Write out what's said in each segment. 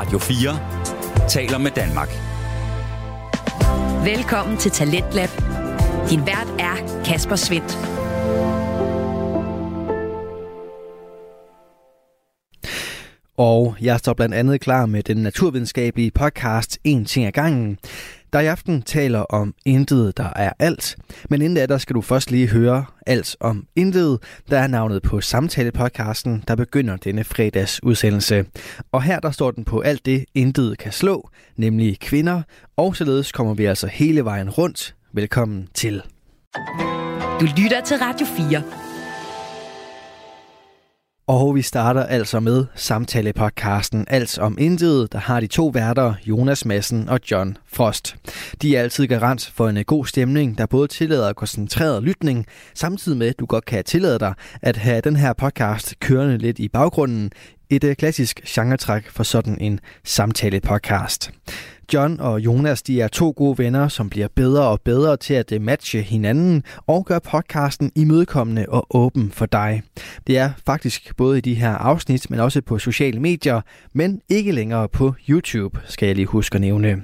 Radio 4 taler med Danmark. Velkommen til Talentlab. Din vært er Kasper Svendt. Og jeg står blandt andet klar med den naturvidenskabelige podcast En ting ad gangen, der i aften taler om intet, der er alt. Men inden da, der skal du først lige høre alt om intet, der er navnet på samtalepodcasten, der begynder denne fredags udsendelse. Og her der står den på alt det, intet kan slå, nemlig kvinder, og således kommer vi altså hele vejen rundt. Velkommen til. Du lytter til Radio 4. Og vi starter altså med samtalepodcasten Alt om Intet, der har de to værter, Jonas Madsen og John Frost. De er altid garant for en god stemning, der både tillader koncentreret lytning, samtidig med, at du godt kan tillade dig at have den her podcast kørende lidt i baggrunden, et øh, klassisk genretræk for sådan en samtale-podcast. John og Jonas de er to gode venner, som bliver bedre og bedre til at øh, matche hinanden og gøre podcasten imødekommende og åben for dig. Det er faktisk både i de her afsnit, men også på sociale medier, men ikke længere på YouTube, skal jeg lige huske at nævne.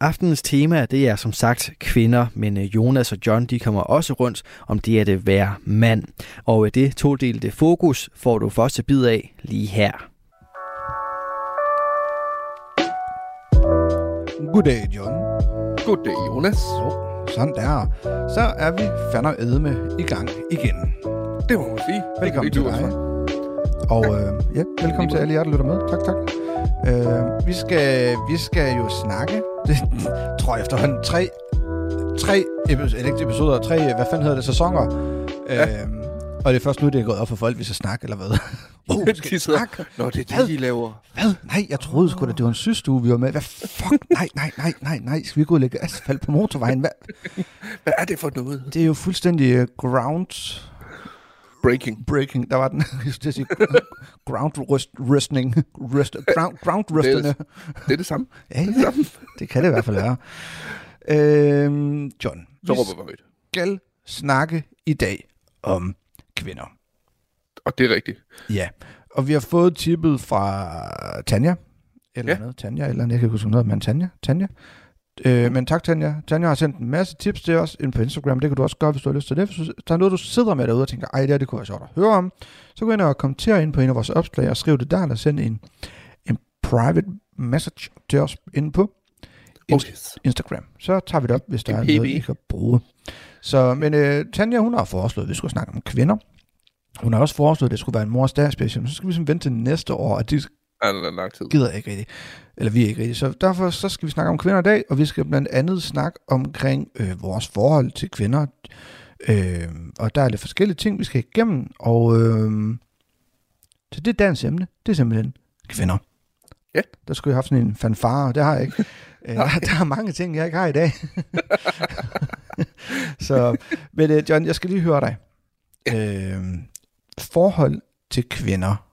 Aftenens tema det er som sagt kvinder, men øh, Jonas og John de kommer også rundt om det at øh, være mand. Og det todelte fokus får du første bid af lige her. Goddag, John. Goddag, Jonas. Så, sådan der. Så er vi fandme edme i gang igen. Det må man sige. Velkommen til dig. Og øh, ja, velkommen til alle jer, der lytter med. Tak, tak. Øh, vi, skal, vi skal jo snakke, det tror jeg efterhånden, tre, tre episoder, episoder, tre, hvad fanden hedder det, sæsoner. Ja. Øh, og det er først nu, det er gået op for folk, vi skal snakke, eller hvad? Oh, De sidder, snakke? Nå, det er Hvad? det, de laver. Hvad? Nej, jeg troede sgu da, det var en systue, vi var med. Hvad fuck? Nej, nej, nej, nej, nej. Skal vi gå og lægge asfalt på motorvejen? Hvad? Hvad er det for noget? Det er jo fuldstændig uh, ground Breaking. breaking. Der var den, jeg skulle sige, ground rust, wrestling. Rust, ground, ground rusterne. Det er det samme. Ja, ja, det kan det i hvert fald være. Øhm, John, Så råber vi skal snakke i dag om kvinder. Og det er rigtigt. Ja, og vi har fået tippet fra Tanja. Eller Ja. noget. Tanja, eller andet. Jeg kan ikke huske noget, men Tanja. Tanja. Øh, men tak, Tanja. Tanja har sendt en masse tips til os ind på Instagram. Det kan du også gøre, hvis du har lyst til det. Hvis der er noget, du sidder med derude og tænker, ej, det, her, det kunne være sjovt at høre om. Så gå ind og kommentere ind på en af vores opslag og skriv det der, eller send en, en private message til os inde på Inst- yes. Instagram. Så tager vi det op, hvis der er PB. noget, I kan bruge. Så, men øh, Tanja, hun har foreslået, at vi skulle snakke om kvinder. Hun har også foreslået, at det skulle være en mors dag special, men så skal vi simpelthen vente til næste år, og det Ja, det er lang tid. gider ikke rigtig. Eller vi er ikke rigtig. Så derfor så skal vi snakke om kvinder i dag, og vi skal blandt andet snakke omkring øh, vores forhold til kvinder. Øh, og der er lidt forskellige ting, vi skal igennem, og øh, så det er dagens emne. Det er simpelthen kvinder. Ja. Der skulle jeg have sådan en fanfare, det har jeg ikke. Øh, der, der er mange ting, jeg ikke har i dag. så, men øh, John, jeg skal lige høre dig. Øh, forhold til kvinder.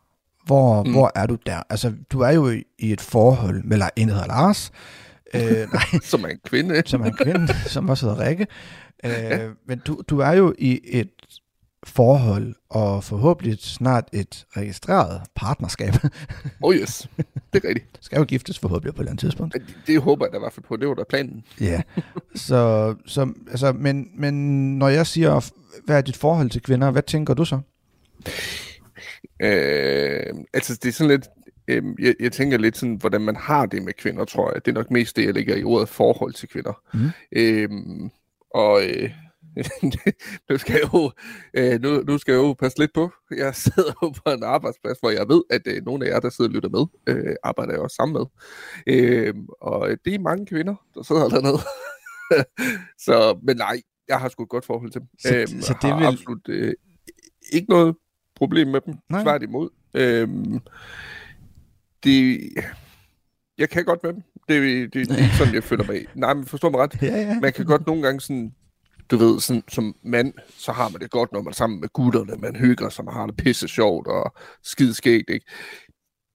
Hvor, mm. Hvor er du der? Altså, du er jo i, et forhold med en, der hedder Lars, øh, nej, Som er en kvinde. som er en kvinde, som også hedder Rikke. Øh, men du, du er jo i et forhold, og forhåbentlig snart et registreret partnerskab. Oh yes. Det er rigtigt. Skal jo giftes forhåbentlig på et eller andet tidspunkt. Det, det håber jeg da i hvert fald på. Det var da planen. Ja. Så, så altså, men, men når jeg siger, hvad er dit forhold til kvinder, hvad tænker du så? Øh, altså, det er sådan lidt... Øh, jeg, jeg tænker lidt sådan, hvordan man har det med kvinder, tror jeg. Det er nok mest det, jeg lægger i ordet forhold til kvinder. Mhm. Øh, og øh, nu, skal jeg jo, øh, nu, nu skal jeg jo passe lidt på. Jeg sidder jo på en arbejdsplads, hvor jeg ved, at øh, nogle af jer, der sidder og lytter med, øh, arbejder jeg også sammen med. Øh, og det er mange kvinder, der sidder dernede. så, men nej, jeg har sgu et godt forhold til dem. Så- Øhm, så det vil- absolut øh, ikke noget problem med dem. Nej. Tværtimod. Øhm, det, jeg kan godt med dem. Det, det, det er ikke sådan, jeg føler mig. Nej, men forstår mig ret. Ja, ja. Man kan godt nogle gange sådan, du ved, sådan, som mand, så har man det godt, når man er sammen med gutterne. Man hygger sig, man har det pisse sjovt og skide skægt, ikke?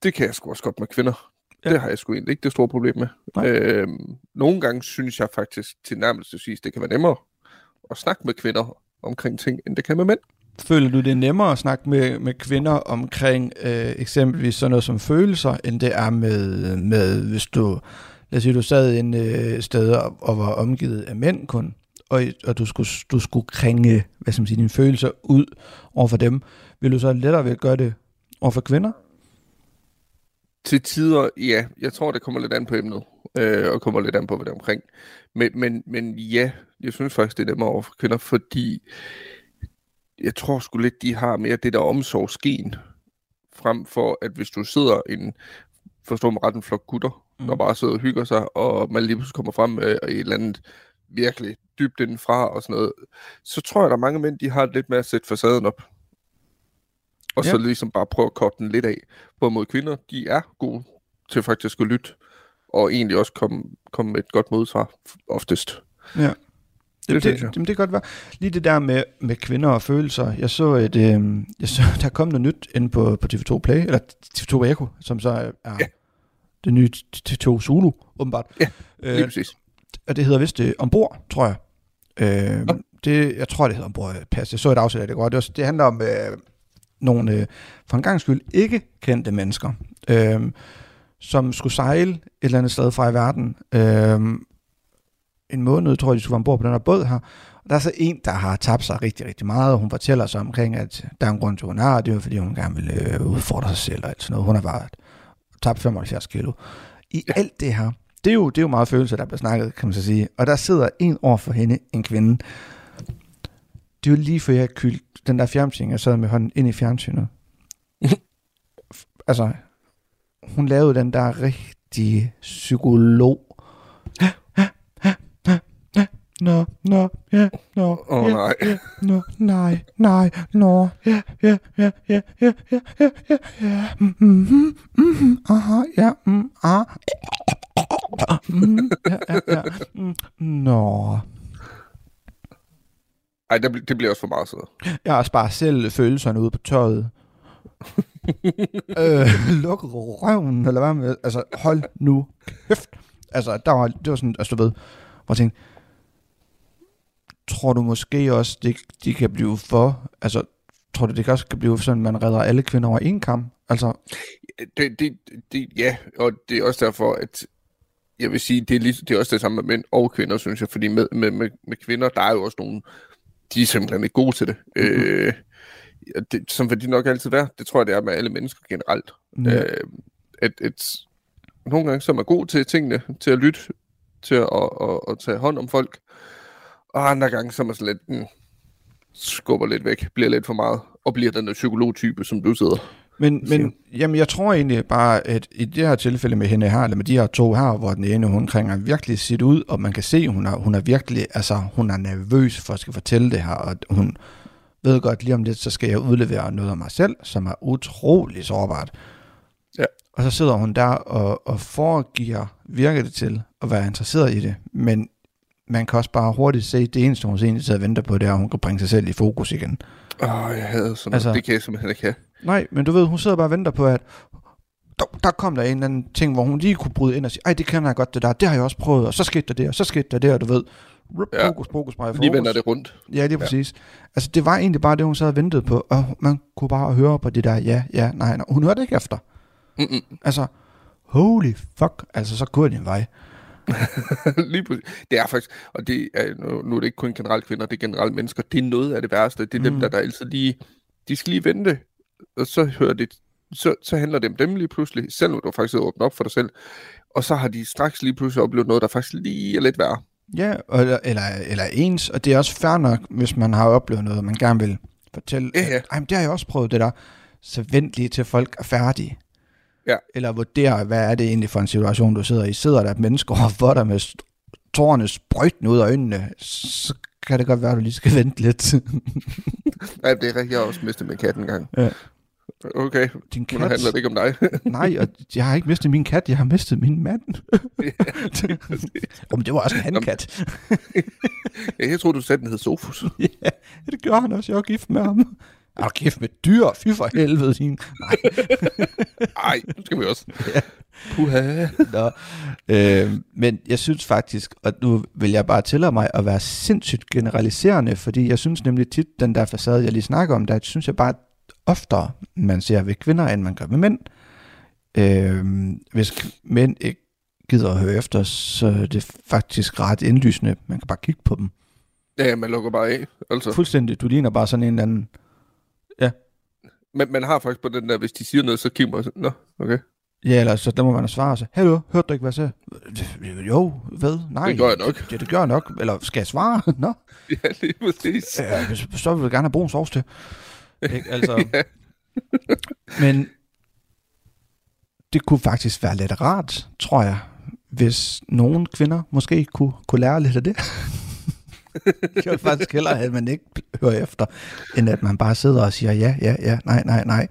Det kan jeg sgu også godt med kvinder. Ja. Det har jeg sgu egentlig ikke det store problem med. Nej. Øhm, nogle gange synes jeg faktisk til nærmest at sige, det kan være nemmere at snakke med kvinder omkring ting, end det kan med mænd. Føler du det er nemmere at snakke med, med kvinder omkring øh, eksempelvis sådan noget som følelser, end det er med, med hvis du, lad os sige, du sad en øh, sted og, og var omgivet af mænd kun, og, og du, skulle, du skulle kringe hvad skal man sige, dine følelser ud over for dem, vil du så lettere ved at gøre det over for kvinder? Til tider, ja. Jeg tror, det kommer lidt an på emnet, øh, og kommer lidt an på, hvad det er omkring. Men, men, men ja, jeg synes faktisk, det er nemmere over for kvinder, fordi jeg tror sgu lidt, de har mere det der omsorgsgen, frem for, at hvis du sidder en, forstår mig ret, en flok gutter, mm. der bare sidder og hygger sig, og man lige pludselig kommer frem med et eller andet virkelig dybt indenfra og sådan noget, så tror jeg, der er mange mænd, de har lidt med at sætte facaden op. Og ja. så ligesom bare prøve at korte den lidt af. Hvorimod kvinder, de er gode til faktisk at lytte, og egentlig også komme, komme med et godt modsvar oftest. Ja. Det, det, det, det, det kan godt være. Lige det der med, med kvinder og følelser. Jeg så, et, øh, jeg så der kom noget nyt ind på, på TV2 Play, eller TV2 Echo, som så er ja. det nye TV2 Zulu, åbenbart. Ja, lige øh, præcis. Og det hedder vist det øh, ombord, tror jeg. Øh, ja. det, jeg tror, det hedder ombord. Pas, jeg så et afsnit af det godt. Det, var, det handler om øh, nogle, øh, for en gang skyld, ikke kendte mennesker, øh, som skulle sejle et eller andet sted fra i verden. Øh, en måned, tror jeg, de skulle være ombord på den her båd her. Og der er så en, der har tabt sig rigtig, rigtig meget, og hun fortæller sig omkring, at der er en grund til, at hun er, det er fordi, hun gerne vil øh, udfordre sig selv og alt sådan noget. Hun har bare tabt 75 kilo. I alt det her, det er, jo, det er jo meget følelser, der bliver snakket, kan man så sige. Og der sidder en over for hende, en kvinde. Det er jo lige for jeg kyld den der fjernsyn, jeg sad med hånden ind i fjernsynet. altså, hun lavede den der rigtige psykolog nå, nå, ja, nå, oh, ja, nej. Ja, nå, nej, nej, nå, ja, ja, ja, ja, ja, ja, ja, ja, ja, mm, mm, mm, aha, ja, mm, ah, mm, ja, ja, ja, mm, nå. Ej, det, det bliver også for meget så. Jeg har også bare selv følelserne ude på tøjet. øh, luk røven, eller hvad med, altså, hold nu kæft. Altså, der var, det var sådan, altså du ved, hvor jeg tænkte, tror du måske også, det, de kan blive for, altså, tror du, det også kan blive sådan, at man redder alle kvinder over en kamp? Altså... Det, det, det, ja, og det er også derfor, at jeg vil sige, det er, lige, det er også det samme med mænd og kvinder, synes jeg, fordi med, med, med, med kvinder, der er jo også nogle, de er simpelthen ikke gode til det. Mm-hmm. Øh, det som vil de nok altid være. Det tror jeg, det er med alle mennesker generelt. Mm. Øh, at, at nogle gange så er man god til tingene, til at lytte, til at, at, at, at tage hånd om folk, og andre gange, så er man lidt, mm, skubber lidt væk, bliver lidt for meget, og bliver den der psykologtype, som du sidder. Men, men jamen, jeg tror egentlig bare, at i det her tilfælde med hende her, eller med de her to her, hvor den ene hun kringer virkelig sit ud, og man kan se, hun er, hun er virkelig, altså hun er nervøs for at skal fortælle det her, og hun ved godt, lige om lidt, så skal jeg udlevere noget af mig selv, som er utrolig sårbart. Ja. Og så sidder hun der og, og foregiver, virker det til, at være interesseret i det, men man kan også bare hurtigt se, det eneste, hun egentlig sidder og venter på, det er, at hun kan bringe sig selv i fokus igen. Åh, oh, jeg havde sådan altså, noget. Det kan jeg simpelthen ikke have. Nej, men du ved, hun sidder bare og venter på, at der, der kom der en eller anden ting, hvor hun lige kunne bryde ind og sige, ej, det kan jeg godt det der, det har jeg også prøvet, og så skete der det, og så skete der det, og du ved, ja. fokus, fokus, fokus. Lige vender det rundt. Ja, lige præcis. Ja. Altså, det var egentlig bare det, hun sad og ventede på, og man kunne bare høre på det der, ja, ja, nej, nej. Hun hørte ikke efter. Mm-mm. Altså, holy fuck, altså, så går det en vej. Lige præcis. Det er faktisk, og det er, nu, nu er det ikke kun generelt kvinder, det er generelt mennesker. Det er noget af det værste. Det er mm. dem, der, der altid lige, de skal lige vente, og så hører det, så, så handler det om dem lige pludselig, selvom du faktisk har åbnet op for dig selv. Og så har de straks lige pludselig oplevet noget, der faktisk lige er lidt værre. Ja, eller, eller, eller ens, og det er også fair nok, hvis man har oplevet noget, og man gerne vil fortælle, ja, ja. At, det har jeg også prøvet det der. Så vent lige til folk er færdige. Ja. Eller vurdere, hvad er det egentlig for en situation, du sidder i. Sidder der et menneske overfor dig med tårerne sprøjtende ud af øjnene, så kan det godt være, at du lige skal vente lidt. ja, det er rigtigt. Jeg har også mistet min kat en gang. Ja. Okay, Din kat... nu handler det ikke om dig. Nej, og jeg har ikke mistet min kat, jeg har mistet min mand. ja, oh, det var også en handkat. ja, jeg troede, du sagde, den hed Sofus. ja, det gør han også. Jeg er gift med ham. Er du gift med dyr? Fy for helvede, sin. Nej. Ej, nu skal vi også. Ja. Puha. Nå. Øh, men jeg synes faktisk, og nu vil jeg bare tillade mig at være sindssygt generaliserende, fordi jeg synes nemlig tit, den der facade, jeg lige snakker om, der synes jeg bare oftere, man ser ved kvinder, end man gør ved mænd. Øh, hvis mænd ikke gider at høre efter, så er det faktisk ret indlysende. Man kan bare kigge på dem. Ja, man lukker bare af. Altså, Fuldstændig. Du ligner bare sådan en eller anden... man, man har faktisk på den der, hvis de siger noget, så kigger man sådan, nå, okay. Ja, eller så der må man svare sig. Hallo, hørte du ikke, hvad jeg sagde? Jo, hvad? Nej. Det gør jeg nok. Ja, det gør jeg nok. Eller skal jeg svare? Nå. Ja, lige præcis. Ja, så vil jeg gerne have brun sovs til. Ikke? Altså, men det kunne faktisk være lidt rart, tror jeg, hvis nogle kvinder måske kunne, kunne lære lidt af det. jeg vil faktisk hellere at man ikke hører efter, end at man bare sidder og siger ja, ja, ja, nej, nej, nej.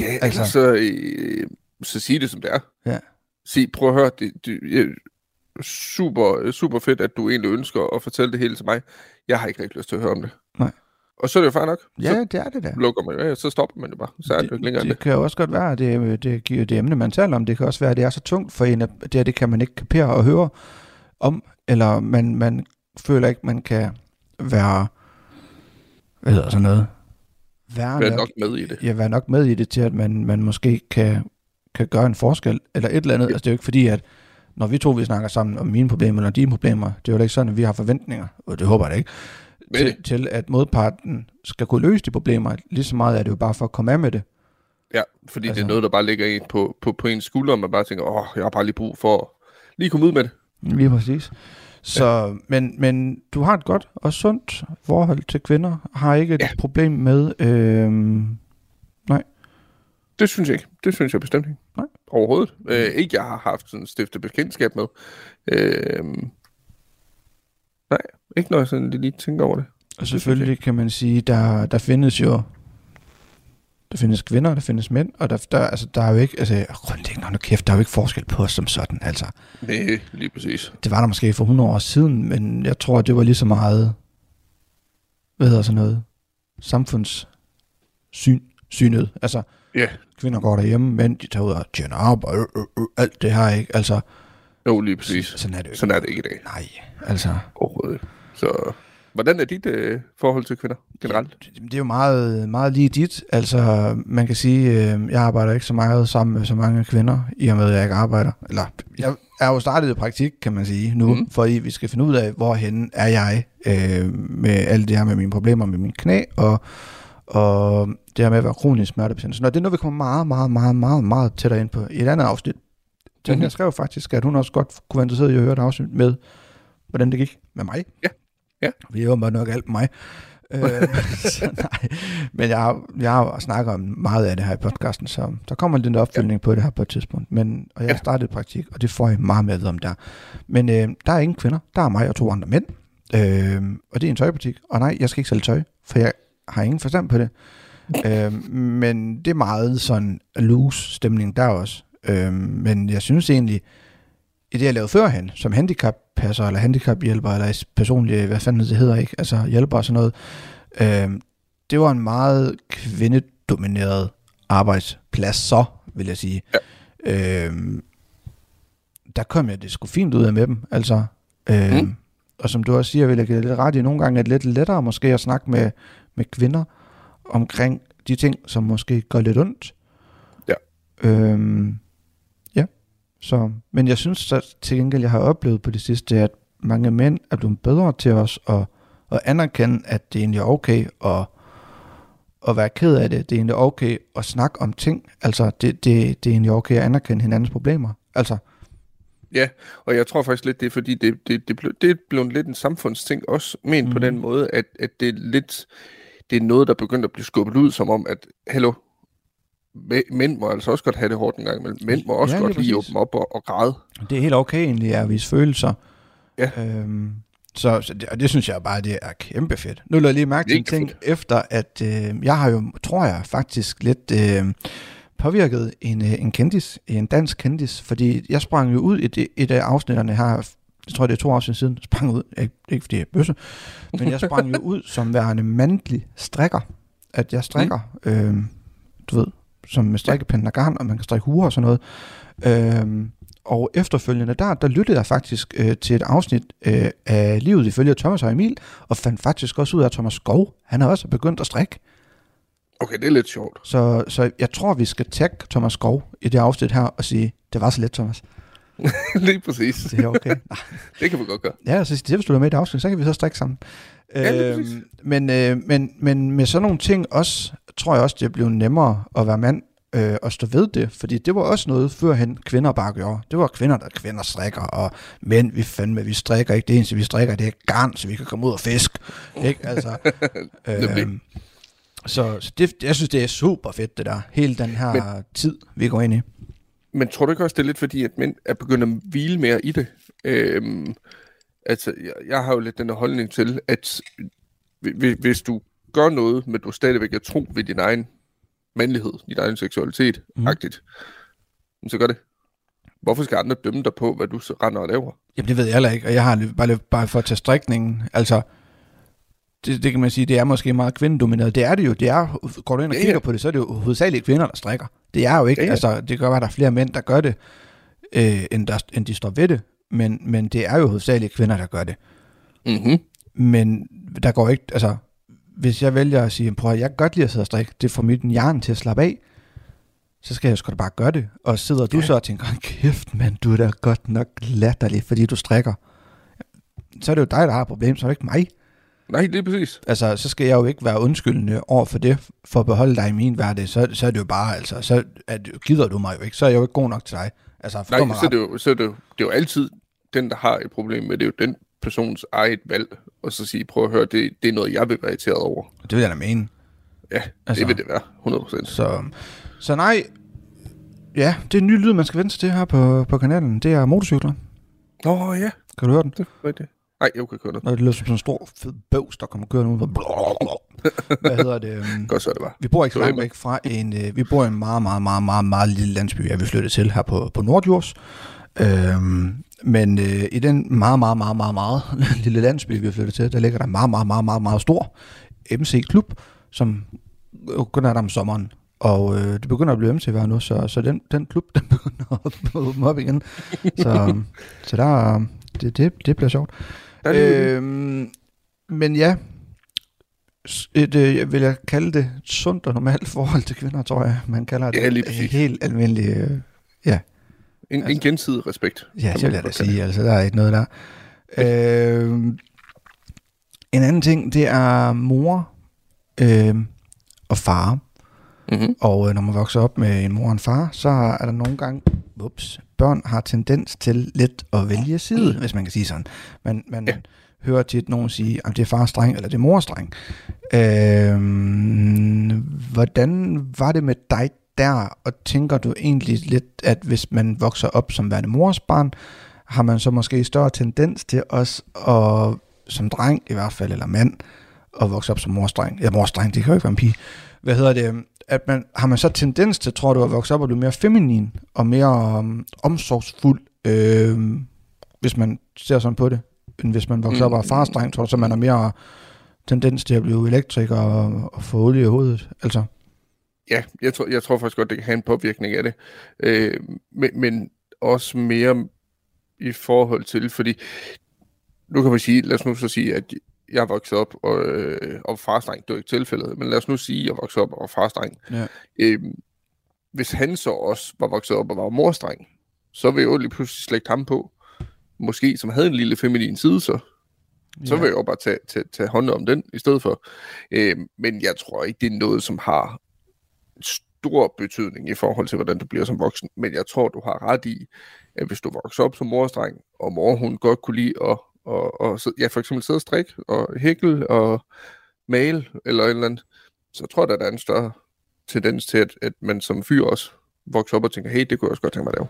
Ja, Altså- altså, så, øh, så sig det som det er. Ja. Sig, prøv at høre, det, det ja, super, super fedt, at du egentlig ønsker at fortælle det hele til mig. Jeg har ikke rigtig lyst til at høre om det. Nej. Og så er det jo fair nok. Ja, Så det er det der. lukker man jo af, så stopper man jo bare. Så er det, jo ikke længere det det. kan jo også godt være, at det, det giver det emne, man taler om. Det kan også være, at det er så tungt for en, at det, her, det kan man ikke kapere og høre om, eller man, man føler ikke, man kan være, hvad hedder sådan noget, være, Vær nok, nok med i det. ja, være nok med i det til, at man, man måske kan, kan gøre en forskel, eller et eller andet. Altså, det er jo ikke fordi, at når vi to vi snakker sammen om mine problemer eller dine problemer, det er jo ikke sådan, at vi har forventninger, og det håber jeg da ikke, Med til, det. til at modparten skal kunne løse de problemer. Lige så meget er det jo bare for at komme af med det. Ja, fordi altså, Altså- det er noget, der bare ligger en på, på, på ens skulder, og man bare tænker, åh, jeg har bare lige brug for at lige komme ud med det. Lige præcis. Så, ja. men, men du har et godt og sundt forhold til kvinder, har ikke et ja. Problem med, øhm, Det synes jeg ikke. Det synes jeg bestemt ikke. Nej. Overhovedet. Øh, ikke jeg har haft sådan stiftet bekendtskab med. Øh, nej, ikke når jeg sådan lige tænker over det. og selvfølgelig kan man sige, der, der findes jo, der findes kvinder, der findes mænd, og der, der, altså, der er jo ikke, altså, grundlæggende, nu kæft, der er jo ikke forskel på os som sådan, altså. Nej, lige præcis. Det var der måske for 100 år siden, men jeg tror, det var lige så meget, hvad hedder sådan noget, samfundssyn, synet, altså, Ja, kvinder går derhjemme, mænd de tager ud og tjener arbejde, øh, øh, øh, alt det her, ikke? Altså, jo, lige præcis. sådan er det jo ikke. Sådan er det ikke i dag. Nej, altså, Overhovedet. Så hvordan er dit øh, forhold til kvinder generelt? det det er jo meget, meget lige dit. Altså, man kan sige, øh, jeg arbejder ikke så meget sammen med så mange kvinder, i og med, at jeg ikke arbejder. Eller, jeg er jo startet i praktik, kan man sige, nu, mm. Fordi vi skal finde ud af, hvorhen er jeg øh, med alt det her med mine problemer med mine knæ, og, og det her med at være kronisk smertepatient. Så det er noget, vi kommer meget, meget, meget, meget, meget tættere ind på i et andet afsnit. Tanja mm. skrev faktisk, at hun også godt kunne være interesseret i at høre et afsnit med, hvordan det gik med mig. Ja. Ja. Vi er jo nok alt mig. øh, så nej. Men jeg har, jeg har snakket om meget af det her i podcasten, så der kommer lidt opfølgning ja. på det her på et tidspunkt. Men, og jeg Ja. startet i praktik, og det får jeg meget med at vide om der. Men øh, der er ingen kvinder. Der er mig og to andre mænd. Øh, og det er en tøjbutik. Og nej, jeg skal ikke sælge tøj, for jeg har ingen forstand på det. øh, men det er meget sådan loose stemning der også. Øh, men jeg synes egentlig, i det jeg lavede førhen, som handicappasser eller handicaphjælper, eller personlig, hvad fanden det hedder ikke, altså hjælper og sådan noget, øh, det var en meget kvindedomineret arbejdsplads, så vil jeg sige. Ja. Øh, der kom jeg det sgu fint ud af med dem, altså. Øh, Mm. Og som du også siger, vil jeg give lidt ret i, nogle gange er det lidt lettere måske at snakke med, med kvinder omkring de ting, som måske gør lidt ondt. Ja. Ja. Så, men jeg synes så til gengæld, jeg har oplevet på det sidste, at mange mænd er blevet bedre til os at, at anerkende, at det egentlig er okay at, at være ked af det. Det er egentlig okay at snakke om ting. Altså, det, det, det er egentlig okay at anerkende hinandens problemer. Altså, Ja, og jeg tror faktisk lidt, det er fordi, det, det, det, blev, det er blevet lidt en samfundsting også, men mm. på den måde, at, at det er lidt, det er noget, der begynder at blive skubbet ud, som om, at, hallo, mænd må altså også godt have det hårdt en gang imellem. Mænd må også Ja, lige godt lige præcis. åbne op og, og græde. det er helt okay egentlig at vise følelser. Ja. Øhm, så, så det, og det synes jeg bare, det er kæmpe fedt. Nu lader jeg lige mærke til en ting, fedt. efter at øh, jeg har jo, tror jeg, faktisk lidt øh, påvirket en, øh, en kendis, en dansk kendis, fordi jeg sprang jo ud i et, et af afsnitterne her, jeg tror det er to afsnit siden, sprang ud, ikke, ikke fordi jeg er bøsse, men jeg sprang jo ud som værende mandlig strikker, at jeg strikker, mm. øh, du ved, som med strikkepinden og garn, og man kan strikke huer og sådan noget. Øhm, og efterfølgende der, der lyttede jeg faktisk øh, til et afsnit øh, af Livet ifølge Thomas og Emil, og fandt faktisk også ud af, at Thomas Skov, han har også begyndt at strikke. Okay, det er lidt sjovt. Så, så jeg tror, vi skal tagge Thomas Skov i det afsnit her og sige, det var så let, Thomas. Lige præcis. Det er okay. det kan vi godt gøre. Ja, så hvis du er med i det afsnit, så kan vi så strikke sammen. Ja, øhm, men, øh, men, men med sådan nogle ting også, tror jeg også, det er blevet nemmere at være mand øh, og stå ved det, fordi det var også noget førhen kvinder bare gjorde. Det var kvinder, der kvinder strikker, og mænd, vi fandme, vi strikker ikke. Det eneste, vi strikker, det er garn, så vi kan komme ud og fisk. Ikke? Altså, øhm, så så det, jeg synes, det er super fedt, det der. Hele den her men, tid, vi går ind i. Men tror du ikke også, det er lidt fordi, at mænd er begyndt at hvile mere i det? Øhm, altså, jeg, jeg har jo lidt den holdning til, at hvis, du gør noget, men du stadigvæk er tro ved din egen mandlighed, din egen seksualitet, mm. agtigt, så gør det. Hvorfor skal andre dømme dig på, hvad du så render og laver? Jamen, det ved jeg heller ikke, og jeg har bare, bare for at tage strikningen, altså, det, det kan man sige, det er måske meget kvindedomineret. Det er det jo, det er, går du ind og Ja, kigger ja. på det, så er det jo hovedsageligt kvinder, der strikker. Det er jo ikke, Ja, ja. altså, det kan godt være, at der er flere mænd, der gør det, øh, end, der, end de står ved det, men, men det er jo hovedsageligt kvinder, der gør det. Mm-hmm. Men der går ikke, altså, hvis jeg vælger at sige, prøv at jeg kan godt lide at sidde og strikke, det får mit hjerne til at slappe af, så skal jeg sgu da bare gøre det. Og sidder du Ja. så og tænker, "Hold kæft, men du er da godt nok latterlig, fordi du strikker. Så er det jo dig, der har et problem, så er det ikke mig. Nej, det er præcis. Altså, så skal jeg jo ikke være undskyldende over for det, for at beholde dig i min hverdag. Så, så er det jo bare, altså, så det, gider du mig jo ikke, så er jeg jo ikke god nok til dig. Altså, Nej, mig så er det, jo, så er det, jo, det er jo altid den, der har et problem med det, er jo den persons eget valg, og så sige, prøv at høre, det, det er noget, jeg vil være irriteret over. det vil jeg da mene. Ja, Altså- det vil det være, 100%. Så, så nej, ja, det er en ny lyd, man skal vente til her på, på kanalen. Det er motorcykler. Åh, oh, ja, Kan du høre den? det er rigtigt. Nej, jeg kan køre det. Når det lyder som sådan en stor, fed bøvs, der kommer kørende ud. Hvad hedder det? øhm, Godt så er det var. Vi bor ikke så langt væk fra en, øh, vi bor i en meget, meget, meget, meget, meget lille landsby, jeg vi flyttet til her på, på Nordjurs. Øhm, men øh, i den meget, meget, meget, meget, meget lille landsby, vi har flyttet til, der ligger der en meget, meget, meget, meget, meget stor MC-klub, som kun er der om sommeren. Og øh, det begynder at blive MC-vejr nu, så, så den, den klub, den begynder at åbne op igen. Så, så der, det, det, det bliver sjovt. Det, øh, Øhm, men ja, et, øh, jeg vil jeg kalde det et sundt og normalt forhold til kvinder, tror jeg. Man kalder det Ja, et helt almindeligt... Øh, ja, en, en gensidig respekt. ja det vil jeg da sige. Altså, der er ikke noget der. Øhm, en anden ting, det er mor øh, og far. Mhm. Og øh, når man vokser op med en mor og en far, så er der nogle gange, ups, børn har tendens til lidt at vælge side, hvis man kan sige sådan. Man, man ja. Ja. hører tit nogen sige, at det er fars dreng, eller det er mors dreng. Øh, hvordan var det med dig der, og tænker du egentlig lidt, at hvis man vokser op som værende mors barn, har man så måske større tendens til os at, som dreng i hvert fald, eller mand, at vokse op som mors dreng. Ja, mors dreng, det kan jo ikke være en pige. Hvad hedder det? At man, har man så tendens til, tror du, at vokse op og blive mere feminin og mere um, omsorgsfuld, øh, hvis man ser sådan på det, end hvis man vokser op og er fars dreng, tror du, så man har mere tendens til at blive elektriker og, og få olie i hovedet? Altså, Ja, jeg tror, jeg tror faktisk godt, det kan have en påvirkning af det. Øh, men, men også mere i forhold til, fordi nu kan man sige, lad os nu så sige, at jeg vokset op og, øh, og farstreng, det er jo ikke tilfældet, men lad os nu sige, at jeg vokset op og var farstreng. Ja. Øh, hvis han så også var vokset op og var morstreng, så vil jeg jo lige pludselig slægte ham på. Måske som havde en lille feminin side, så så vil jeg jo bare tage, tage, tage hånd om den i stedet for. Øh, men jeg tror ikke, det er noget, som har stor betydning i forhold til, hvordan du bliver som voksen. Men jeg tror, du har ret i, at hvis du vokser op som morstreng, og mor hun godt kunne lide at, og, og, ja, for eksempel sidde og strikke, og hækle, og male, eller et eller andet, så tror jeg, at der er en større tendens til, at, at man som fyr også vokser op og tænker, hey, det kunne jeg også godt tænke mig at lave.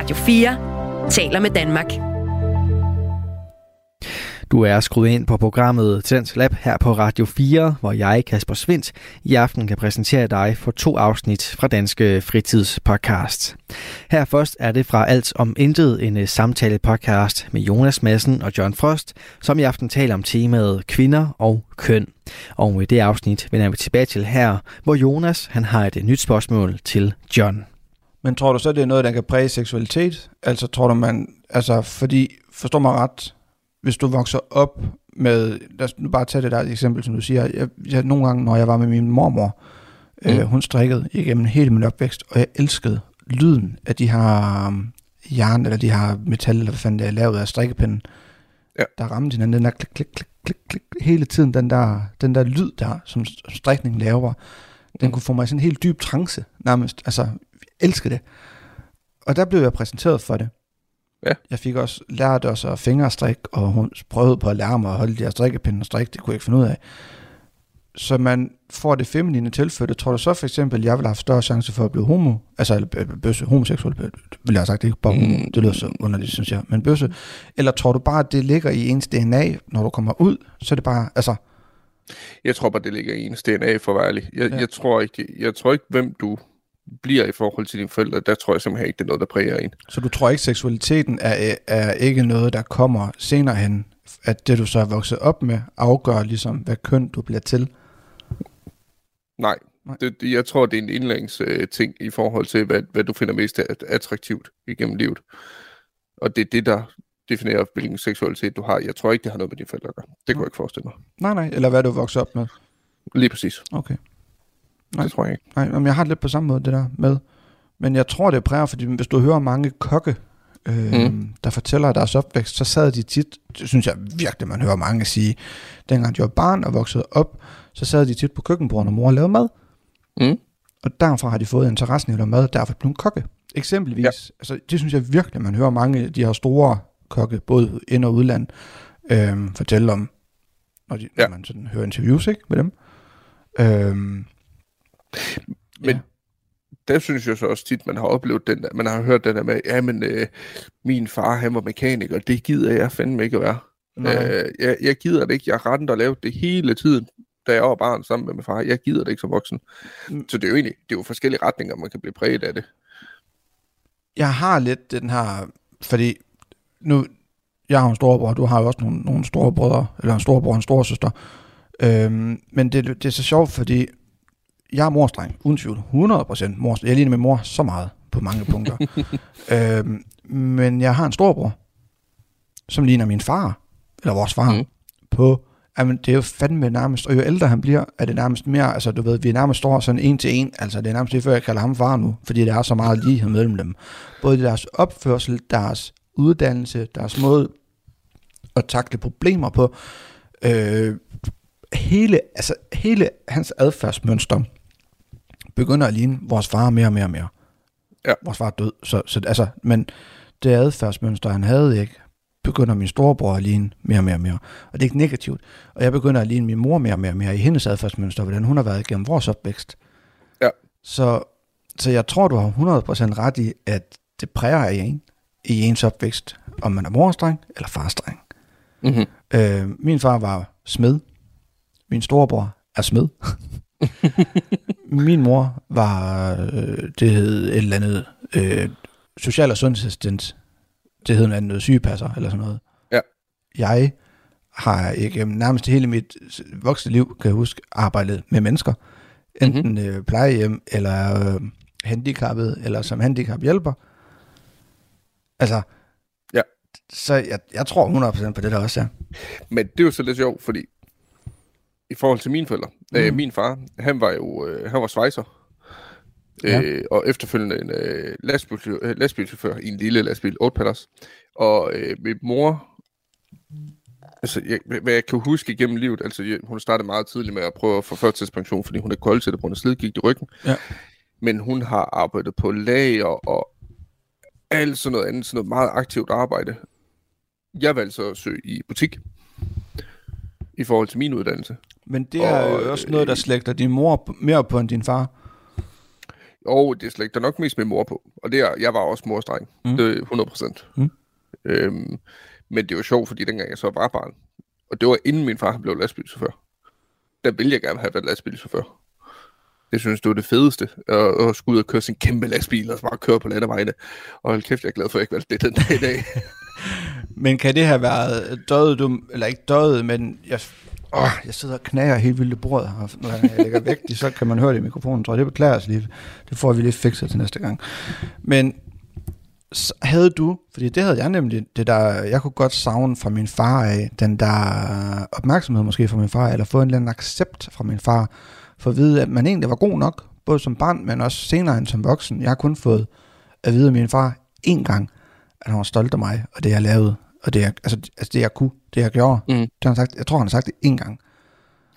Radio 4 taler med Danmark. Du er skruet ind på programmet Tendens Lab her på Radio 4, hvor jeg, Kasper Svindt, i aften kan præsentere dig for to afsnit fra Danske Fritidspodcast. Her først er det fra Alt om Intet, en øh, samtale podcast med Jonas Madsen og John Frost, som i aften taler om temaet kvinder og køn. Og i det afsnit vender vi tilbage til her, hvor Jonas han har et øh, nyt spørgsmål til John. Men tror du så, det er noget, der kan præge seksualitet? Altså tror du, man... Altså, fordi, forstår mig ret, hvis du vokser op med... Lad os nu bare tage det der eksempel, som du siger. Jeg, jeg, nogle gange, når jeg var med min mormor, mm. øh, hun strikkede igennem hele min opvækst, og jeg elskede lyden af de her um, jern, eller de her metal, eller hvad fanden det er, lavet af strikkepinden, Ja. der ramte hinanden, den der klik, klik, klik, klik, klik, hele tiden, den der, den der lyd der, som strikningen laver, den Mm. kunne få mig i sådan en helt dyb trance, nærmest. Altså, elskede det. Og der blev jeg præsenteret for det. Ja. Jeg fik også lært også at fingerstrik, og hun prøvede på at lære mig at holde de her strikkepinde og strik, det kunne jeg ikke finde ud af. Så man får det feminine tilfødt. Tror du så for eksempel, at jeg ville have haft større chance for at blive homo? Altså, eller øh, bøsse, homoseksuel, vil jeg have sagt, ikke bare homo. Mm. Det lyder så underligt, synes jeg. Men bøsse. Eller tror du bare, at det ligger i ens DNA, når du kommer ud? Så er det bare, altså, Jeg tror bare, det ligger i ens DNA for at være ærlig. Jeg, ja. jeg, tror ikke, jeg tror ikke, hvem du bliver i forhold til dine forældre. Der tror jeg simpelthen ikke, det er noget, der præger en. så du tror ikke, seksualiteten er, er ikke noget, der kommer senere hen? At det, du så er vokset op med, afgør ligesom, hvad køn du bliver til? Nej. Nej. Det, det, jeg tror, det er en indlæringsting øh, i forhold til, hvad, hvad du finder mest at- attraktivt igennem livet. Og det er det, der definerer, hvilken seksualitet du har. Jeg tror ikke, det har noget med dine forældre at gøre. Det kunne jeg ikke forestille mig. Nej, nej. Eller hvad du er vokset op med? Lige præcis. Okay. Nej. Det tror jeg ikke. Nej, men jeg har det lidt på samme måde, det der med. Men jeg tror, det er præger, fordi hvis du hører mange kokke, øh, mm. Der fortæller deres opvækst, så sad de tit, det synes jeg virkelig, man hører mange sige, dengang de var barn og voksede op, så sad de tit på køkkenbordet, når mor lavede mad. Mm. Og derfra har de fået interessen i at lave mad, derfor blev hun kokke. Eksempelvis, ja. Altså, det synes jeg virkelig, man hører mange af de her store kokke, både ind- og udland, øh, fortælle om, når, de. Ja. når man sådan hører interviews ikke, med dem. Øh, Men Ja. der synes jeg så også tit, man har oplevet den der, man har hørt den der med, ja, men øh, min far, han var mekaniker, det gider jeg fandme ikke at være. nej. Øh, jeg, jeg gider det ikke, jeg retten og lavet det hele tiden, da jeg var barn sammen med min far. Jeg gider det ikke som voksen. Mm. Så det er jo egentlig, det er jo forskellige retninger, man kan blive præget af det. jeg har lidt den her, fordi nu, jeg har en storebror, du har jo også nogle, nogle store brødre, eller en storebror og en storesøster. Øhm, men det, det er så sjovt, fordi jeg er morstreng, uden tvivl, 100% morstreng. Jeg ligner min mor så meget på mange punkter. øhm, men jeg har en storebror, som ligner min far, eller vores far, mm. På, jamen det er jo fandme nærmest, og jo ældre han bliver, er det nærmest mere, altså du ved, vi er nærmest står sådan en til en, altså det er nærmest lige før jeg kalder ham far nu, fordi der er så meget lighed mellem dem. Både deres opførsel, deres uddannelse, deres måde at takle problemer på, øh, hele, altså hele hans adfærdsmønster begynder at ligne vores far mere og mere og mere. Ja. Vores far er død, så, så altså, men det adfærdsmønster, han havde ikke, begynder min storebror at ligne mere og mere og mere. Og det er ikke negativt. Og jeg begynder at ligne min mor mere og mere og mere i hendes adfærdsmønster, hvordan hun har været igennem vores opvækst. Ja. Så, så jeg tror, du har 100% ret i, at det præger en i ens opvækst, om man er morstreng eller farstreng. Mm-hmm. Øh, min far var smed. Min storebror er smed. min mor var, øh, det hed et eller andet, øh, social- og sundhedsassistent. Det hed noget andet, sygepasser eller sådan noget. Ja. Jeg har ikke nærmest hele mit voksne liv, kan jeg huske, arbejdet med mennesker. Enten mm-hmm. øh, plejehjem, eller øh, handicappet, eller som handicaphjælper. Altså, Ja. så jeg, jeg tror 100% på det der også, ja. Men det er jo så lidt sjovt, fordi i forhold til mine forældre, mm. øh, min far, han var jo øh, han var svejser. Ja. Øh, og efterfølgende en øh, lastbil, øh, lastbilchauffør i en lille lastbil, 8 padders. Og øh, min mor, altså jeg, hvad jeg kan huske igennem livet, altså jeg, hun startede meget tidligt med at prøve at få førtidspension, fordi hun er kold til det på grund af slidgigt i ryggen. Ja. Men hun har arbejdet på lager og alt sådan noget andet, sådan noget meget aktivt arbejde. Jeg valgte så at søge i butik i forhold til min uddannelse. Men det er Og, jo også noget, der slægter din mor mere på end din far. Og det slægter nok mest min mor på. Og det er, jeg var også morstreng. Mm. Det er 100 procent. Mm. Øhm, men det er jo sjovt, fordi dengang jeg så var barn, Og det var inden min far blev lastbilchauffør. Der ville jeg gerne have været lastbilchauffør. Jeg synes, det var det fedeste, at, at skulle ud og køre sin kæmpe lastbil, og så bare køre på landevejene. Og hold kæft, jeg er glad for, at jeg ikke valgte det den dag i dag. Men kan det have været døjet, du, eller ikke døjet, men jeg, åh, jeg sidder og knager helt vildt i bordet, og når jeg lægger væk, så kan man høre det i mikrofonen, tror jeg. Det beklager os lige. Det får vi lige fikset til næste gang. Men havde du, fordi det havde jeg nemlig, det der, jeg kunne godt savne fra min far af, den der opmærksomhed måske fra min far, eller få en eller anden accept fra min far, for at vide, at man egentlig var god nok, både som barn, men også senere end som voksen. Jeg har kun fået at vide af min far én gang, at han var stolt af mig, og det jeg lavede, og det jeg, altså, altså det jeg kunne, det jeg gjorde. Mm. Det har han sagt, jeg tror, han har sagt det én gang.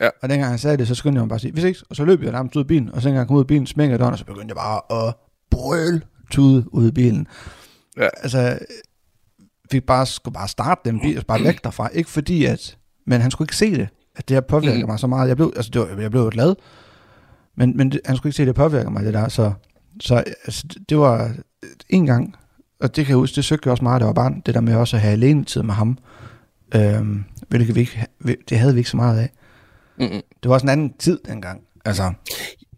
Ja. Og dengang han sagde det, så skyndte jeg mig bare at sige, hvis ikke, og så løb jeg nærmest ud af bilen, og så dengang jeg kom ud af bilen, smækkede døren, og så begyndte jeg bare at brøle tude ud af bilen. Ja. Altså, vi bare skulle bare starte den bil, og bare væk derfra. Ikke fordi at, men han skulle ikke se det, at det her påvirker Mm. mig så meget. Jeg blev, altså, det var, jeg blev jo glad, men, men det, han skulle ikke se, at det påvirker mig, det der. Så, så altså, det var en gang, og det kan jeg huske, det søgte jeg også meget, jeg var barn, det der med også at have alene tid med ham. Øhm, hvilket vi ikke, det havde vi ikke så meget af. Mm-mm. Det var også en anden tid dengang. Altså,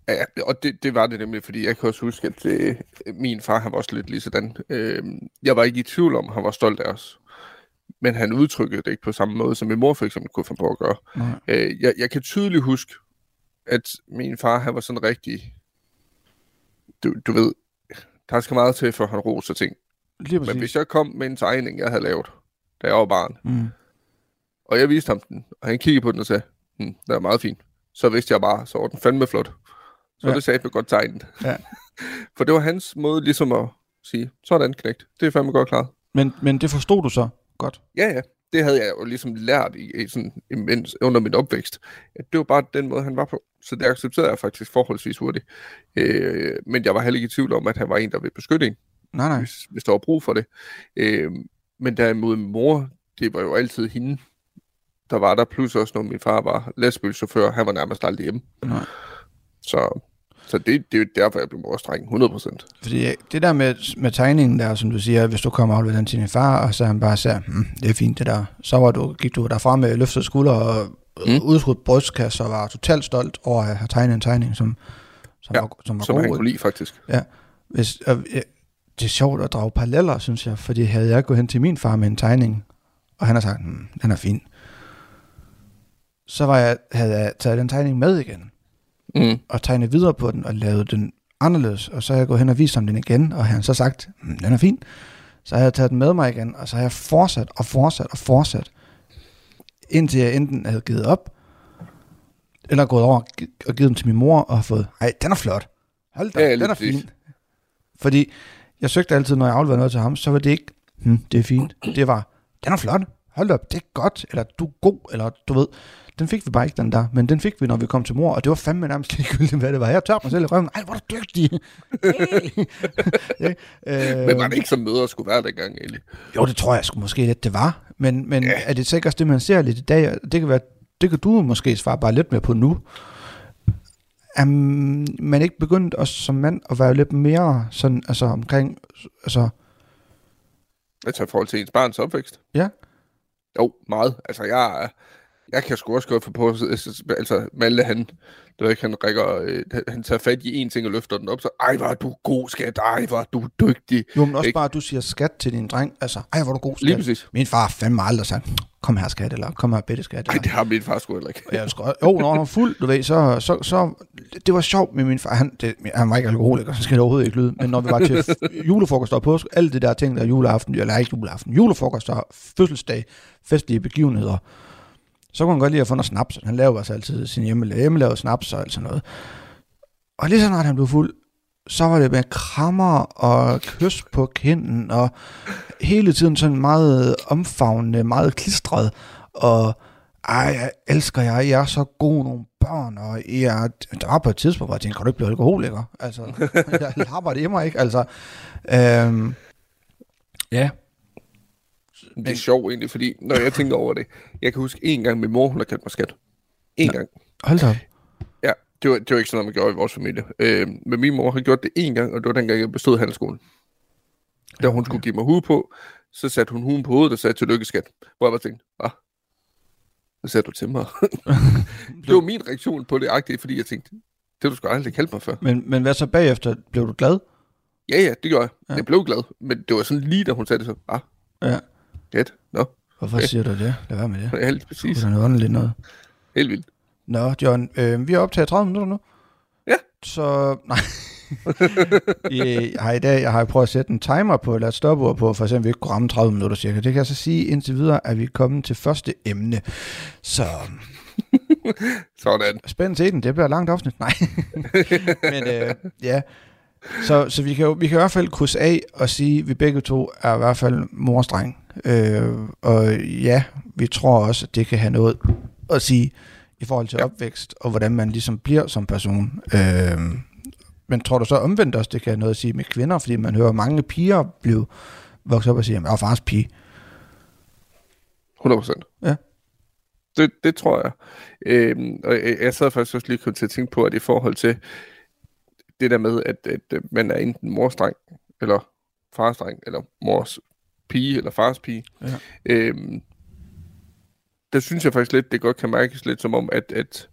Ja, og det, det var det nemlig, fordi jeg kan også huske, at øh, min far, han var også lidt sådan. Øh, jeg var ikke i tvivl om, at han var stolt af os. Men han udtrykkede det ikke på samme måde, som min mor for eksempel kunne finde på at gøre. nej. Øh, jeg, jeg kan tydeligt huske, at min far, han var sådan rigtig... Du, du ved, der skal meget til, for han roser ting. Lige Men præcis. hvis jeg kom med en tegning, jeg havde lavet, da jeg var barn, Mm. og jeg viste ham den, og han kiggede på den og sagde, hm, den er meget fin. Så vidste jeg bare, så var den fandme flot. Så ja. det sagde jeg godt tegnet. Ja. For det var hans måde ligesom at sige, sådan knægt, det er fandme godt klaret. Men, men det forstod du så godt. Ja, ja, det havde jeg jo ligesom lært i, i sådan, imens, under min opvækst. At det var bare den måde, han var på. Så det accepterede jeg faktisk forholdsvis hurtigt. Øh, men jeg var heller ikke i tvivl om, at han var en, der ville beskytte en, Nej, nej. hvis, hvis der var brug for det. Øh, men derimod min mor, det var jo altid hende, der var der. Plus også, når min far var lastbilchauffør, han var nærmest aldrig hjemme. Nej. Så, så det, det er jo derfor, jeg blev morstreng, 100%. Fordi det der med, med tegningen der, som du siger, hvis du kommer afleveret den til din far, og så han bare siger, hm, det er fint det der, så var du, gik du derfra med løftede skuldre og Mm. mm. udskudt brystkasse, og var totalt stolt over at have tegnet en tegning, som, som, Ja, var, som var Som god. han kunne lide, faktisk. Hvis, og, ja, det er sjovt at drage paralleller, synes jeg, fordi havde jeg gået hen til min far med en tegning, og han har sagt, hm, den er fin, så var jeg, havde jeg taget den tegning med igen, Mm. og tegnet videre på den, og lavet den anderledes, og så har jeg gået hen og vist ham den igen, og han har så sagt, hm, den er fin, så har jeg taget den med mig igen, og så har jeg fortsat og fortsat og fortsat, indtil jeg enten havde givet op, eller gået over og gi- og givet den til min mor, og har fået, ej, den er flot, hold da, Ja, den er fin. Fordi jeg søgte altid, når jeg afleverede noget til ham, så var det ikke, hm, det er fint. Det var, den er flot. Hold op, det er godt. Eller du er god. Eller du ved. Den fik vi bare ikke, den der. Men den fik vi, når vi kom til mor. Og det var fandme nærmest ligegyldigt, hvad det var. Jeg tør mig selv i røven. Ej, hvor er du dygtig. Hey. øh, Men var det ikke som møder skulle være dengang, egentlig? jo, det tror jeg sgu måske lidt, det var. Men, men Ja. er det sikkert det, man ser lidt i dag? Det kan, være, det kan du måske svare bare lidt mere på nu. Er man ikke begyndt også som mand at være lidt mere sådan, altså omkring, altså, Altså i forhold til ens barns opvækst? Ja. Jo, meget. Altså jeg, jeg kan sgu også godt få på, altså Malte han, du ved ikke, han rækker, øh, han- tager fat i en ting og løfter den op, så ej, er du god, skat, ej, er du dygtig. jo, men også Ikke? bare, at du siger skat til din dreng, altså, ej, hvor er du god Lige skat. præcis. Min far fandme aldrig sagt, kom her skat, eller kom her bitte skat. Ej, Eller, det har min far sgu heller ikke. Og jeg skulle, jo, når han var fuld, du ved, så, så, så det var sjovt med min far. Han, det, han var ikke alkoholiker, så skal det overhovedet ikke lyde. Men når vi var til julefrokost og påske, alle det der ting, der er juleaften, eller ikke juleaften, julefrokost og fødselsdag, festlige begivenheder, så kunne han godt lide at få noget snaps. Han lavede også altså altid sin hjemmelavede snaps og alt sådan noget. Og lige så snart han blev fuld, så var det med krammer og kys på kinden, og hele tiden sådan meget omfavnende, meget klistret, og ej, jeg elsker jer, I er så gode nogle børn, og I er, der var på et tidspunkt, hvor jeg tænkte, kan du ikke blive alkoholiker? Altså, jeg lapper det i mig, ikke? Altså, øhm, ja. Det er sjovt egentlig, fordi når jeg tænker over det, jeg kan huske en gang, min mor, hun har kaldt mig skat. En gang. Hold da. Ja, det var, det var ikke sådan noget, man gjorde i vores familie. Øh, men min mor har gjort det en gang, og det var dengang, jeg bestod handelsskolen. Da hun skulle give mig hue på, så satte hun huen på hovedet og sagde tillykke skat. Hvor jeg bare tænkte, ah, Så sagde du til mig. det var min reaktion på det agtige, fordi jeg tænkte, det har du sgu aldrig kaldt mig før. Men, men hvad så bagefter? Blev du glad? Ja, ja, det gjorde jeg. Ja. Jeg blev glad, men det var sådan lige, da hun sagde det så. Ah, Ja. Get. Nå, Hvorfor Okay. siger du det? Lad være med det. er helt præcis. Det er noget underligt noget. Helt vildt. Nå, John, øh, vi har optaget 30 minutter nu. Ja. Så, nej. I, har i dag jeg har prøvet at sætte en timer på, eller et stopord på, for eksempel, vi ikke kunne ramme 30 minutter cirka. Det kan jeg så sige indtil videre, at vi er kommet til første emne. Så Sådan. spænd til den, det bliver langt afsnit. Nej. Men øh, ja, så, så vi, kan jo, vi kan i hvert fald krydse af og sige, at vi begge to er i hvert fald morstreng. Øh, og ja, vi tror også, at det kan have noget at sige i forhold til Ja. opvækst, og hvordan man ligesom bliver som person. Øh, men tror du så omvendt også, det kan have noget at sige med kvinder, fordi man hører mange piger blive vokset op og sige, at jeg er fars pige. 100 procent. Ja. Det, det tror jeg. Øhm, og jeg, jeg sad faktisk også lige kommet til at tænke på, at i forhold til det der med, at, at man er enten morstreng, eller farstreng, eller mors pige, eller fars pige, Ja. øhm, der synes jeg faktisk lidt, det godt kan mærkes lidt som om, at, at,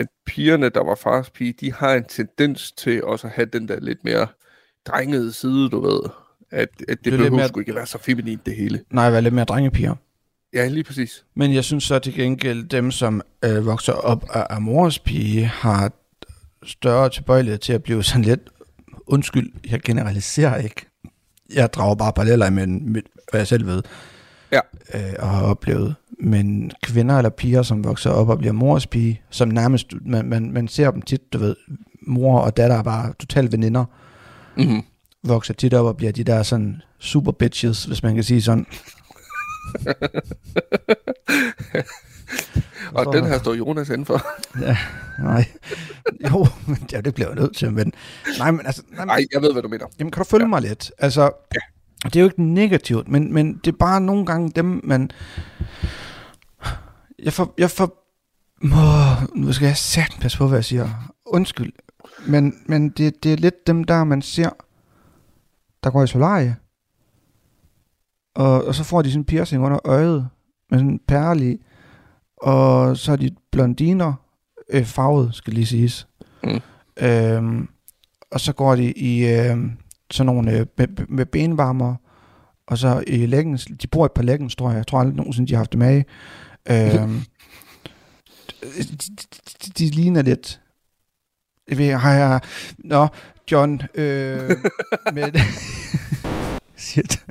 at pigerne, der var fars pige, de har en tendens til også at have den der lidt mere drengede side, du ved. At, at det, det behøver mere- sgu ikke at være så feminint, det hele. Nej, var lidt mere drengepiger. Ja, lige præcis. Men jeg synes så til gengæld, dem som øh, vokser op af, af mors pige, har større tilbøjelighed til at blive sådan lidt, undskyld, jeg generaliserer ikke. Jeg drager bare paralleller med, med hvad jeg selv ved. Ja. Øh, og har oplevet. Men kvinder eller piger, som vokser op og bliver mors pige, som nærmest, man, man, man ser dem tit, du ved, mor og datter er bare totalt veninder, Mm-hmm. vokser tit op og bliver de der sådan super bitches, hvis man kan sige sådan. Og den her står Jonas inden for. Nej. Jo, men ja, det bliver jeg nødt til, men... Nej, men altså... Nej, men, jeg ved, hvad du mener. jamen, kan du følge ja. mig lidt? Altså, det er jo ikke negativt, men, men det er bare nogle gange dem, man... Jeg får... Jeg får Åh, nu skal jeg sætte passe på, hvad jeg siger. Undskyld. Men, men det, det er lidt dem der, man ser, der går i solarie. Og, og så får de sådan en piercing under øjet, med sådan en perle i. Og så er de blondiner, øh, farvet, skal lige siges. Mm. Øhm, og så går de i øh, sådan nogle øh, med, med benvarmer, og så i leggings. De bor i et par leggings, tror jeg. Jeg tror aldrig nogensinde, de har haft dem af. Øhm, de, de, de, de ligner lidt... Jeg ved, har jeg... Nå, John, øh, med... Shit.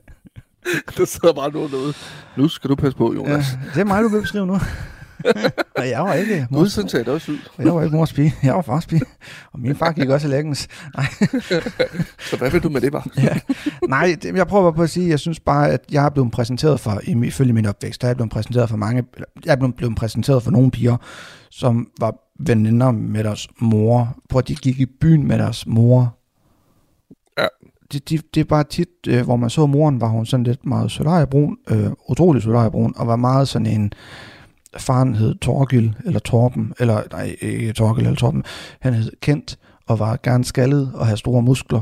Der sidder bare nogen derude. Nu skal du passe på, Ja, Jonas. det er mig, du vil beskrive nu. Og jeg var ikke Gud, mors, sådan ser det også ud. jeg var ikke mors pige. Jeg var fars pige. Og min far gik også i leggings. Nej, Så hvad vil du med det, bare? ja. Nej, det, jeg prøver bare på at sige, jeg synes bare, at jeg er blevet præsenteret for, i, ifølge min opvækst, der er jeg blevet præsenteret for mange, jeg er blevet, blevet præsenteret for nogle piger, som var veninder med deres mor, hvor de gik i byen med deres mor. Ja. Det, de, det er bare tit, øh, hvor man så moren, var hun sådan lidt meget solariebrun, øh, utrolig solariebrun, og var meget sådan en, faren hed Torgil, eller Torben, eller nej, ikke Torgil eller Torben, han hed Kent, og var gerne skaldet og havde store muskler.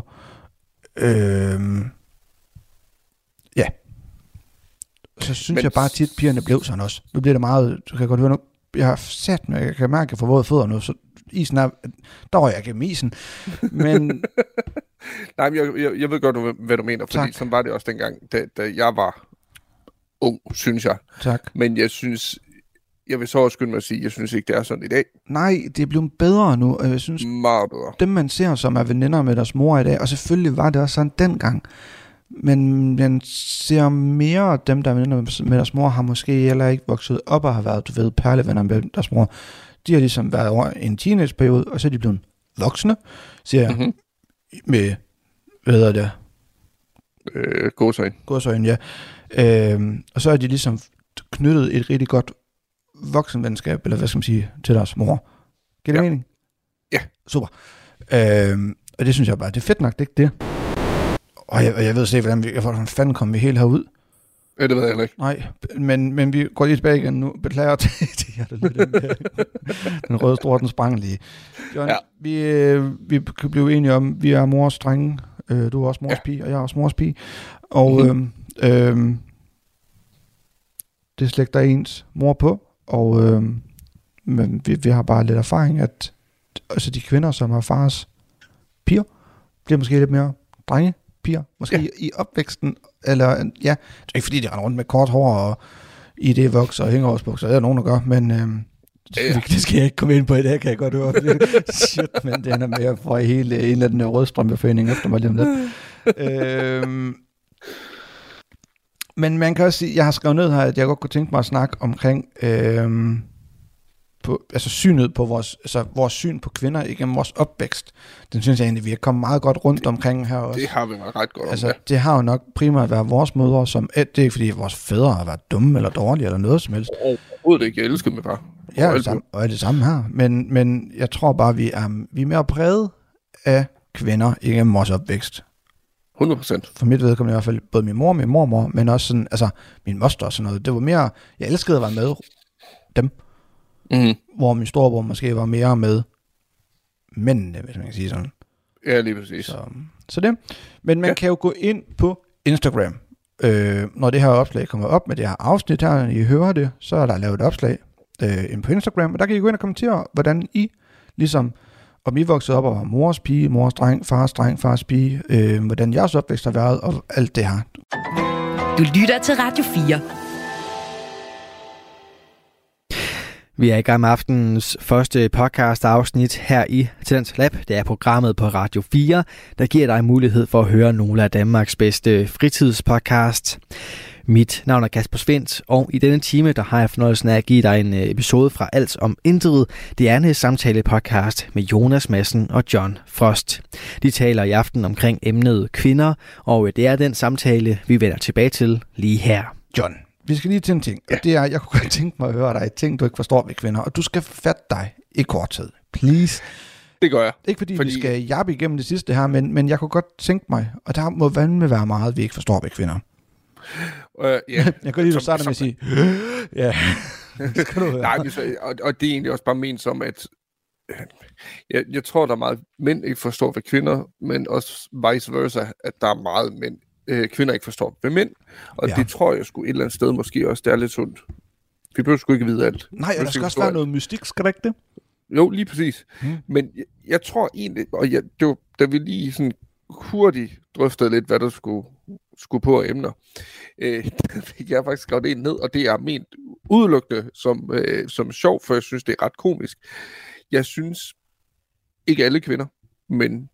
Øhm, ja. Så synes Men- jeg bare tit, pigerne blev sådan også. Nu bliver det meget, du kan godt høre nu, jeg har sat mig, jeg kan mærke, at jeg får våde fødder nu, så isen er, der var jeg gennem isen. Men Nej, men jeg, jeg, jeg ved godt, hvad- hvad du mener, fordi Tak. sådan var det også dengang, da, da jeg var ung, synes jeg. tak. Men jeg synes, jeg vil så også skynde mig at sige, jeg synes ikke, det er sådan i dag. Nej, det er blevet bedre nu, og jeg synes, Meget bedre. dem man ser, som er veninder med deres mor i dag, og selvfølgelig var det også sådan dengang, men man ser mere dem, der er veninder med deres mor, har måske heller ikke vokset op og har været, du ved, perlevenner med deres mor. De har ligesom været over en teenageperiode, og så er de blevet voksne, siger jeg, Mm-hmm. med, hvad hedder det, Øh, godsøjne. godsøjne, ja. Øhm, og så er de ligesom knyttet et rigtig godt voksenvenskab, eller hvad skal man sige, til deres mor. Giver det Ja. mening? Ja. Super. Øhm, og det synes jeg bare, det er fedt nok, det er ikke det. Og jeg, og jeg ved slet ikke, hvordan, vi, hvordan fanden kom vi helt herud. Ja, det ved jeg heller ikke. Nej, men, men vi går lige tilbage igen nu. Beklager til, til jer, der. Den røde store, den sprang lige. John, Ja. vi, øh, vi kan blive enige om, vi er mors drenge. Øh, du er også mors Ja. pige, og jeg er også mors pige. Og Mhm. øhm, øhm, det slægter ens mor på. Og øh, men vi, vi har bare lidt erfaring, at altså de kvinder, som har fars piger, bliver måske lidt mere drenge piger. Måske Ja. i, i opvæksten, eller ja, det er ikke fordi, de render rundt med kort hår og ID-voks og hængeårsbukser, det er der nogen, der gør, men øh, Ja, det skal jeg ikke komme ind på i dag, kan jeg godt høre. Shit, men den er mere for hele en eller anden rødstrømpeforening efter mig lige om lidt. øhm, men man kan også sige, jeg har skrevet ned her, at jeg godt kunne tænke mig at snakke omkring øhm, på, altså synet på vores, altså vores syn på kvinder igennem vores opvækst. Den synes jeg egentlig, vi er kommet meget godt rundt omkring her også. Det har vi været ret godt om. Altså, ja. det har jo nok primært været vores mødre, som det er ikke fordi vores fædre har været dumme eller dårlige eller noget som helst. Overhovedet ikke. Jeg elsker min far. Ja, Og og, sam, og er det samme her. Men, men jeg tror bare, vi er, vi er mere præget af kvinder igennem vores opvækst. 100 procent. For mit vedkommende i hvert fald både min mor og min mormor, men også sådan, altså min moster og sådan noget. Det var mere, jeg elskede at være med dem, Mm. hvor min storebror måske var mere med mændene, hvis man kan sige sådan. Ja, lige præcis. Så, så det. Men man ja. kan jo gå ind på Instagram. Øh, når det her opslag kommer op med det her afsnit her, når I hører det, så er der lavet et opslag øh, ind på Instagram, og der kan I gå ind og kommentere, hvordan I, ligesom, om I voksede op og var mors pige, mors dreng, fars dreng, fars pige, øh, hvordan jeres opvækst har været, og alt det her. Du lytter til Radio 4. Vi er i gang med aftenens første podcast afsnit her i Talents Lab. Det er programmet på Radio 4, der giver dig mulighed for at høre nogle af Danmarks bedste fritidspodcasts. Mit navn er Kasper Svendt, og i denne time der har jeg fornøjelsen af at give dig en øh, episode fra Alt om Intet. Det er en samtale podcast med Jonas Madsen og John Frost. De taler i aften omkring emnet kvinder, og øh, det er den samtale, vi vender tilbage til lige her. John, vi skal lige til en ting, og det er, jeg kunne godt tænke mig at høre dig, ting du ikke forstår ved kvinder, og du skal fatte dig i kort tid. Please. Det gør jeg. Ikke fordi, Fordi- fordi... vi skal jappe igennem det sidste her, men, men jeg kunne godt tænke mig, og der må vandme være meget, vi ikke forstår ved kvinder. Uh, ja. Jeg kan lige, du starter med at sige, ja, skal du høre. Nej, og, og det er egentlig også bare ment som, at øh, jeg, jeg tror, der er meget mænd ikke forstår ved kvinder, men også vice versa, at der er meget mænd, øh, kvinder ikke forstår ved mænd. Og ja. Det tror jeg sgu et eller andet sted måske også, det er lidt sundt. Vi behøver sgu ikke vide alt. Nej, og der skal også være noget mystik, skal der ikke det? Jo, lige præcis. Hmm. Men jeg, jeg tror egentlig, og jeg, det var, da vi lige sådan hurtigt drøftede lidt, hvad der skulle, skulle på emner, øh, der fik jeg faktisk skrevet en ned, og det er ment udelukkende som, øh, som sjov, for jeg synes, det er ret komisk. Jeg synes, ikke alle kvinder, men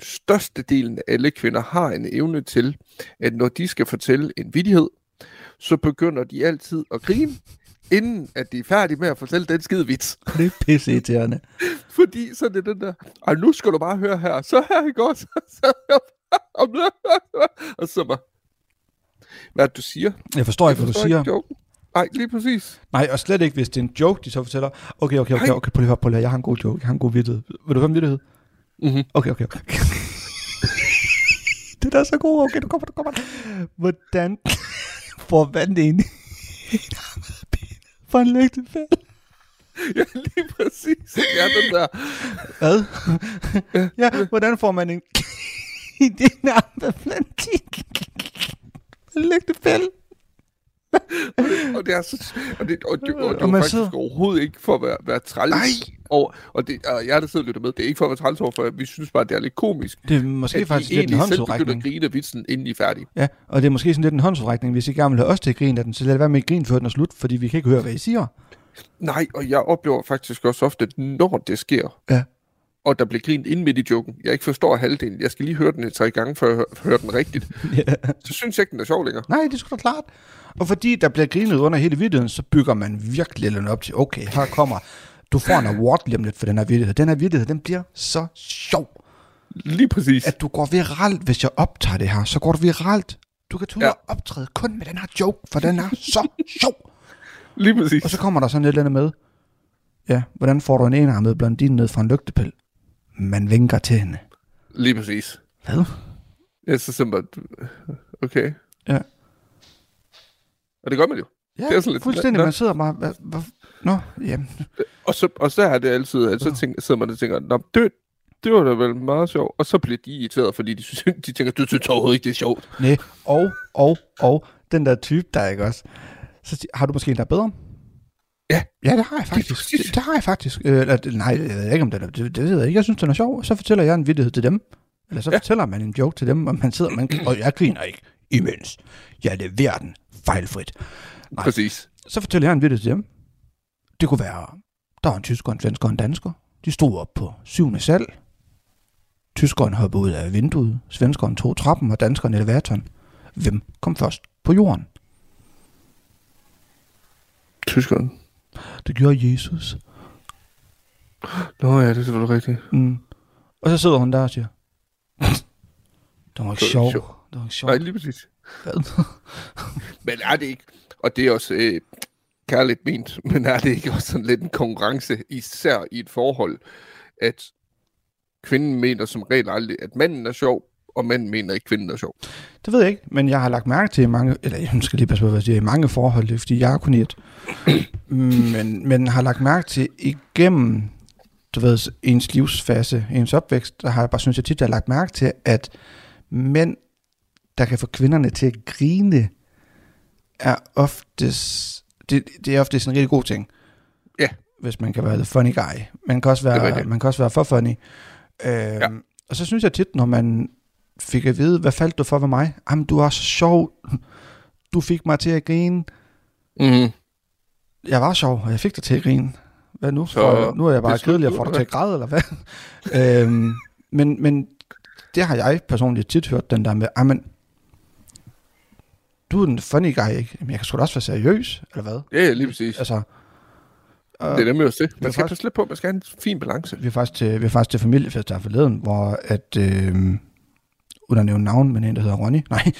størstedelen af alle kvinder har en evne til, at når de skal fortælle en vidighed, så begynder de altid at grine, inden at de er færdige med at fortælle den skide vits. Det er pisse irriterende. Fordi så er det den der, og nu skal du bare høre her, så her i går, så, så og så bare, hvad det, du siger? Jeg forstår ikke, hvad du forstår siger. Ikke joken. Nej, lige præcis. Nej, og slet ikke, hvis det er en joke, de så fortæller. Okay, okay, okay, Nej. okay, prøv lige at høre. Jeg har en god joke, jeg har en god vittighed. Vil du høre en vittighed? Mm-hmm. Okay, okay, okay. det er så god. Okay, du kommer, du kommer. Hvordan får vand ind i for en lygtefælde? Ja, lige præcis. Ja, den der. Hvad? ja, hvordan får man en i din armbeplantik? En lygtefælde? Og det er så, og det, og det, og det Og var man faktisk sidder- overhovedet ikke for at være, være træls. Nej. Og, og, det, og jeg der sidder og lytter med, det er ikke for at være træls over, for vi synes bare, det er lidt komisk. Det er måske at faktisk de lidt en håndsudrækning. at grine af vitsen, inden de er færdige. Ja, og det er måske sådan lidt en håndsudrækning. Hvis I gerne vil have os til at grine af den, så lad være med at grine før den er slut, fordi vi kan ikke høre, hvad I siger. Nej, og jeg oplever faktisk også ofte, når det sker, Ja. Og der bliver grint ind midt i joken, jeg ikke forstår halvdelen, jeg skal lige høre den et tre gange, før jeg hø- hører den rigtigt, ja. så synes jeg ikke, den er sjov længere. Nej, det er sgu da klart. Og fordi der bliver grinet under hele videoen, så bygger man virkelig lidt op til, okay, her kommer, du får en award lige om lidt for den her vittighed. Den her vittighed, den bliver så sjov, Lige præcis. at du går viralt, hvis jeg optager det her, så går du viralt. Du kan tage Ja. optræde kun med den her joke, for den er så sjov. Lige præcis. Og så kommer der sådan et eller andet med, ja, hvordan får du en enarmet blondine ned fra en lygtepæl? Man vinker til hende. Lige præcis. Hvad? Ja, så simpelthen, okay. Ja. Og det gør man jo. Ja, Det er sådan lidt- fuldstændig. Nå. Man sidder bare, hvad, hvad, nå, jamen, Og så, og så er det altid, at så tænker, sidder man og tænker, Nå, det, det var da vel meget sjovt. Og så bliver de irriteret, fordi de, synes, de tænker, du synes overhovedet ikke, det er sjovt. Nej, og, og, og, den der type, der er ikke også. Så har du måske en, der er bedre? Ja. Ja, det har jeg faktisk. Det, det har jeg faktisk. Øh, eller, det- nej, jeg ved ikke, om det er, det, det ved jeg ikke. Jeg synes, den er sjov. Så fortæller jeg en vittighed til dem. Eller så ja. fortæller man en joke til dem, og man sidder, man, og jeg griner ikke, imens jeg leverer den fejlfrit. Nej. Præcis. Så fortæller jeg en vittighed til dem. Det kunne være, der var en tysker, en svensker og en dansker. De stod op på syvende sal. Tyskeren hoppede ud af vinduet. Svenskeren tog trappen, og danskeren elevatoren. Hvem kom først på jorden? Tyskeren. Det gjorde Jesus. Nå ja, det er selvfølgelig rigtigt. Mm. Og så sidder hun der og siger, det var ikke sjov. Det var ikke sjov. Nej, lige præcis. Men er det ikke, og det er også øh, kærligt ment, men er det ikke også sådan lidt en konkurrence, især i et forhold, at kvinden mener som regel aldrig, at manden er sjov, og manden mener ikke, kvinden er sjov. Det ved jeg ikke, men jeg har lagt mærke til mange, eller jeg skal lige passe på, hvad jeg siger, i mange forhold, det er fordi jeg er kun et, men, men har lagt mærke til igennem, du ved, ens livsfase, ens opvækst, der har jeg bare, synes jeg tit, jeg har lagt mærke til, at mænd, der kan få kvinderne til at grine, er oftest, det, det er oftest en rigtig god ting. Ja. Hvis man kan være the funny guy. Man kan også være, man kan også være for funny. Øhm, ja. Og så synes jeg tit, når man fik at vide, hvad faldt du for ved mig? Jamen, du er så sjov. Du fik mig til at grine. Mm. Jeg var sjov, og jeg fik dig til at grine. Hvad nu? Så Så, nu er jeg bare kedelig og får dig til at græde, eller hvad? øhm, men, men det har jeg personligt tit hørt, den der med, jamen, du er den funny guy, ikke? Jamen, jeg kan sgu da også være seriøs, eller hvad? Ja, ja, lige præcis. Altså, Det er nemlig også det. Man skal faktisk- passe lidt på, man skal have en fin balance. vi er faktisk til, vi er faktisk til familiefest der forleden, hvor at, øh, uden at nævne navn, men en, der hedder Ronny, nej,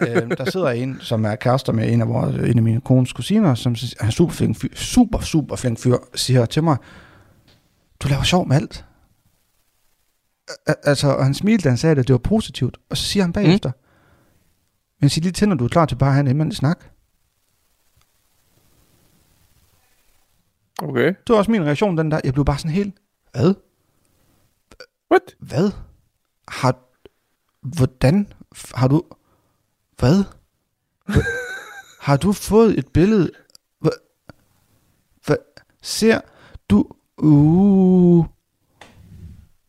øh, der sidder en, som er kærester med en af, vores, en af mine kones kusiner, som er en super flink fyr, super, super flink fyr, siger til mig, du laver sjov med alt. Altså, og han smilte, da han sagde det, det var positivt, og så siger han bagefter, mm. men sig lige til, når du er klar til bare at have en snak. Okay. Det var også min reaktion, den der, jeg blev bare sådan helt, hvad? What? Hvad? Har... Hvordan? Har du... Hvad? Hva- har du fået et billede? Hvad? Hvad? Ser du... Uh...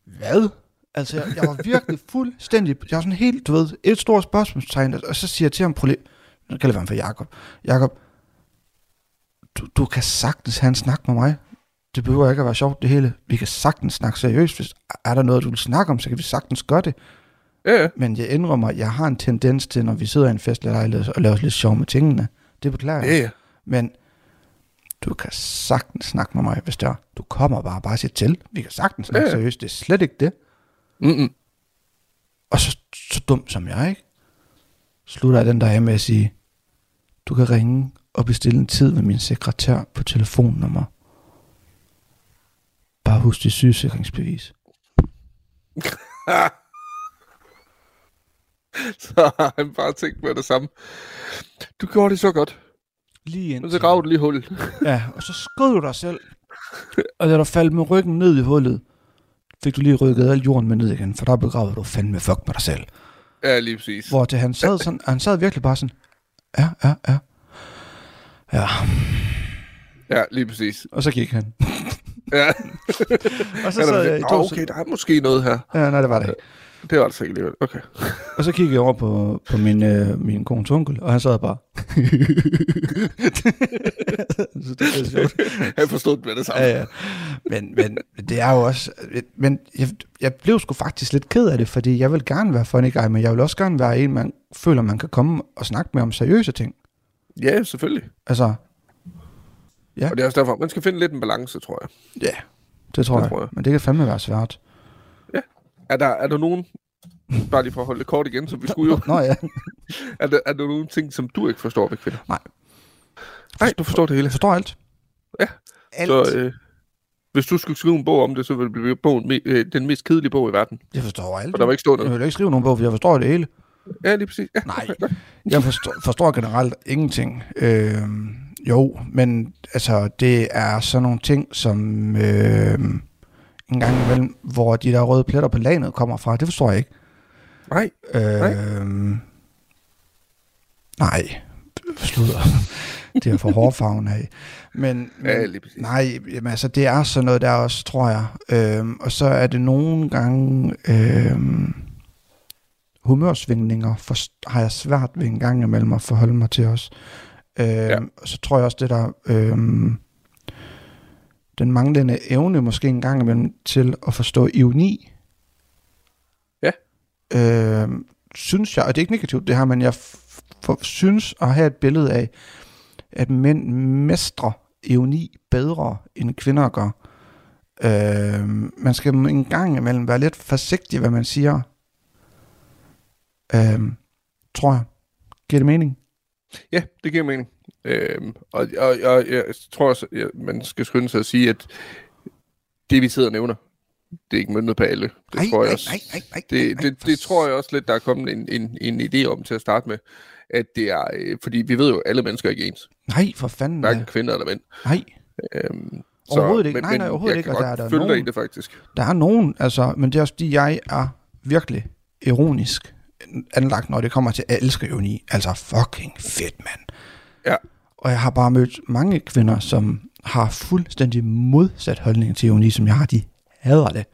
Hvad? Altså, jeg, jeg var virkelig fuldstændig... Jeg var sådan helt, du ved, et stort spørgsmålstegn, og så siger jeg til ham, prøv lige... Nu kalder jeg ham for Jakob. Jakob, du, du kan sagtens have en snak med mig. Det behøver ikke at være sjovt det hele. Vi kan sagtens snakke seriøst. Hvis er der noget, du vil snakke om, så kan vi sagtens gøre det. Ja, ja. Men jeg indrømmer, at jeg har en tendens til, når vi sidder i en festlig lejlighed og laver os lidt sjov med tingene. Det beklager jeg. Ja, ja. Men du kan sagtens snakke med mig, hvis det er. Du kommer bare bare sige til. Vi kan sagtens snakke Ja, ja. seriøst. Det er slet ikke det. Mm-mm. Og så, så dum som jeg, ikke? Slutter jeg den der med at sige, du kan ringe og bestille en tid med min sekretær på telefonnummer. Bare husk det sygesikringsbevis. så har han bare tænkt med det samme. Du gjorde det så godt. Lige Og ind. så grav du lige hul. Ja, og så skød du dig selv. Og da du faldt med ryggen ned i hullet, fik du lige rykket al jorden med ned igen, for der begravede du fandme fuck med dig selv. Ja, lige præcis. Hvor til han sad sådan, han sad virkelig bare sådan, ja, ja, ja. Ja, Ja, lige præcis. og så gik han. Ja. Og så Ja, sad jeg i to "Nå, okay, der er måske noget her. Ja, nej, det var det ikke. Det var altså ikke alligevel. Okay. Og så kiggede jeg over på, på min, øh, min kones onkel, og han sad bare. så det er sjovt. Jeg forstod det med det samme. Ja, ja. Men, men det er jo også... Men jeg, jeg blev sgu faktisk lidt ked af det, fordi jeg vil gerne være funny guy, men jeg vil også gerne være en, man føler, man kan komme og snakke med om seriøse ting. Ja, selvfølgelig. Altså, Og det er også derfor, man skal finde lidt en balance, tror jeg. ja, det tror, Det jeg. tror jeg. Men det kan fandme være svært. Er der, er der nogen, bare lige for at holde det kort igen, som vi skulle jo, Nå ja. er der, er der nogen ting, som du ikke forstår ved kvinder? Nej. Nej, du forstår det hele. Forstår alt. Ja. Alt. Så øh, hvis du skulle skrive en bog om det, så ville det blive bogen, øh, den mest kedelige bog i verden. Jeg forstår alt. For der var ikke stå Jeg vil ikke skrive nogen bog, for jeg forstår det hele. Ja, lige præcis. Ja. Nej, jeg forstår, forstår generelt ingenting. Øh, jo, men altså, det er sådan nogle ting, som øh, en gang imellem, hvor de der røde pletter på laget kommer fra, det forstår jeg ikke. Nej, Øh, nej. Nej, sludder. det er for hårfarven af. Men, men Ja, nej, jamen, altså, det er sådan noget der også, tror jeg. Øhm, og så er det nogle gange øhm, humørsvingninger, for, har jeg svært ved en gang imellem at forholde mig til os. Øhm, ja. Og så tror jeg også, det der... Øhm, den manglende evne måske en gang imellem til at forstå ironi. Ja. Øh, synes jeg, og det er ikke negativt det her, men jeg f- f- synes at have et billede af, at mænd mestrer ironi bedre, end kvinder gør. Øh, man skal en gang imellem være lidt forsigtig, hvad man siger. Øh, tror jeg. Giver det mening? Ja, det giver mening. Øhm, og, og, og jeg tror også, at man skal skynde sig at sige, at det, vi sidder og nævner, det er ikke møntet på alle. Det Ej, tror jeg ej, også. ej, ej, ej, det, ej, det, tror jeg også lidt, der er kommet en, en, en idé om til at starte med. At det er, øh, fordi vi ved jo, at alle mennesker er ikke ens. Nej, for fanden. Hverken kvinder eller mænd. Nej, Øhm, Overhovedet ikke. Men, Nej, nej, overhovedet jeg ikke, og godt der er nogen- i det faktisk. Der er nogen, altså, men det er også fordi, jeg er virkelig ironisk anlagt, når det kommer til, at jeg elsker ironi. Altså fucking fedt, mand. Ja. Og jeg har bare mødt mange kvinder, som har fuldstændig modsat holdning til ironi, som jeg har. De hader det.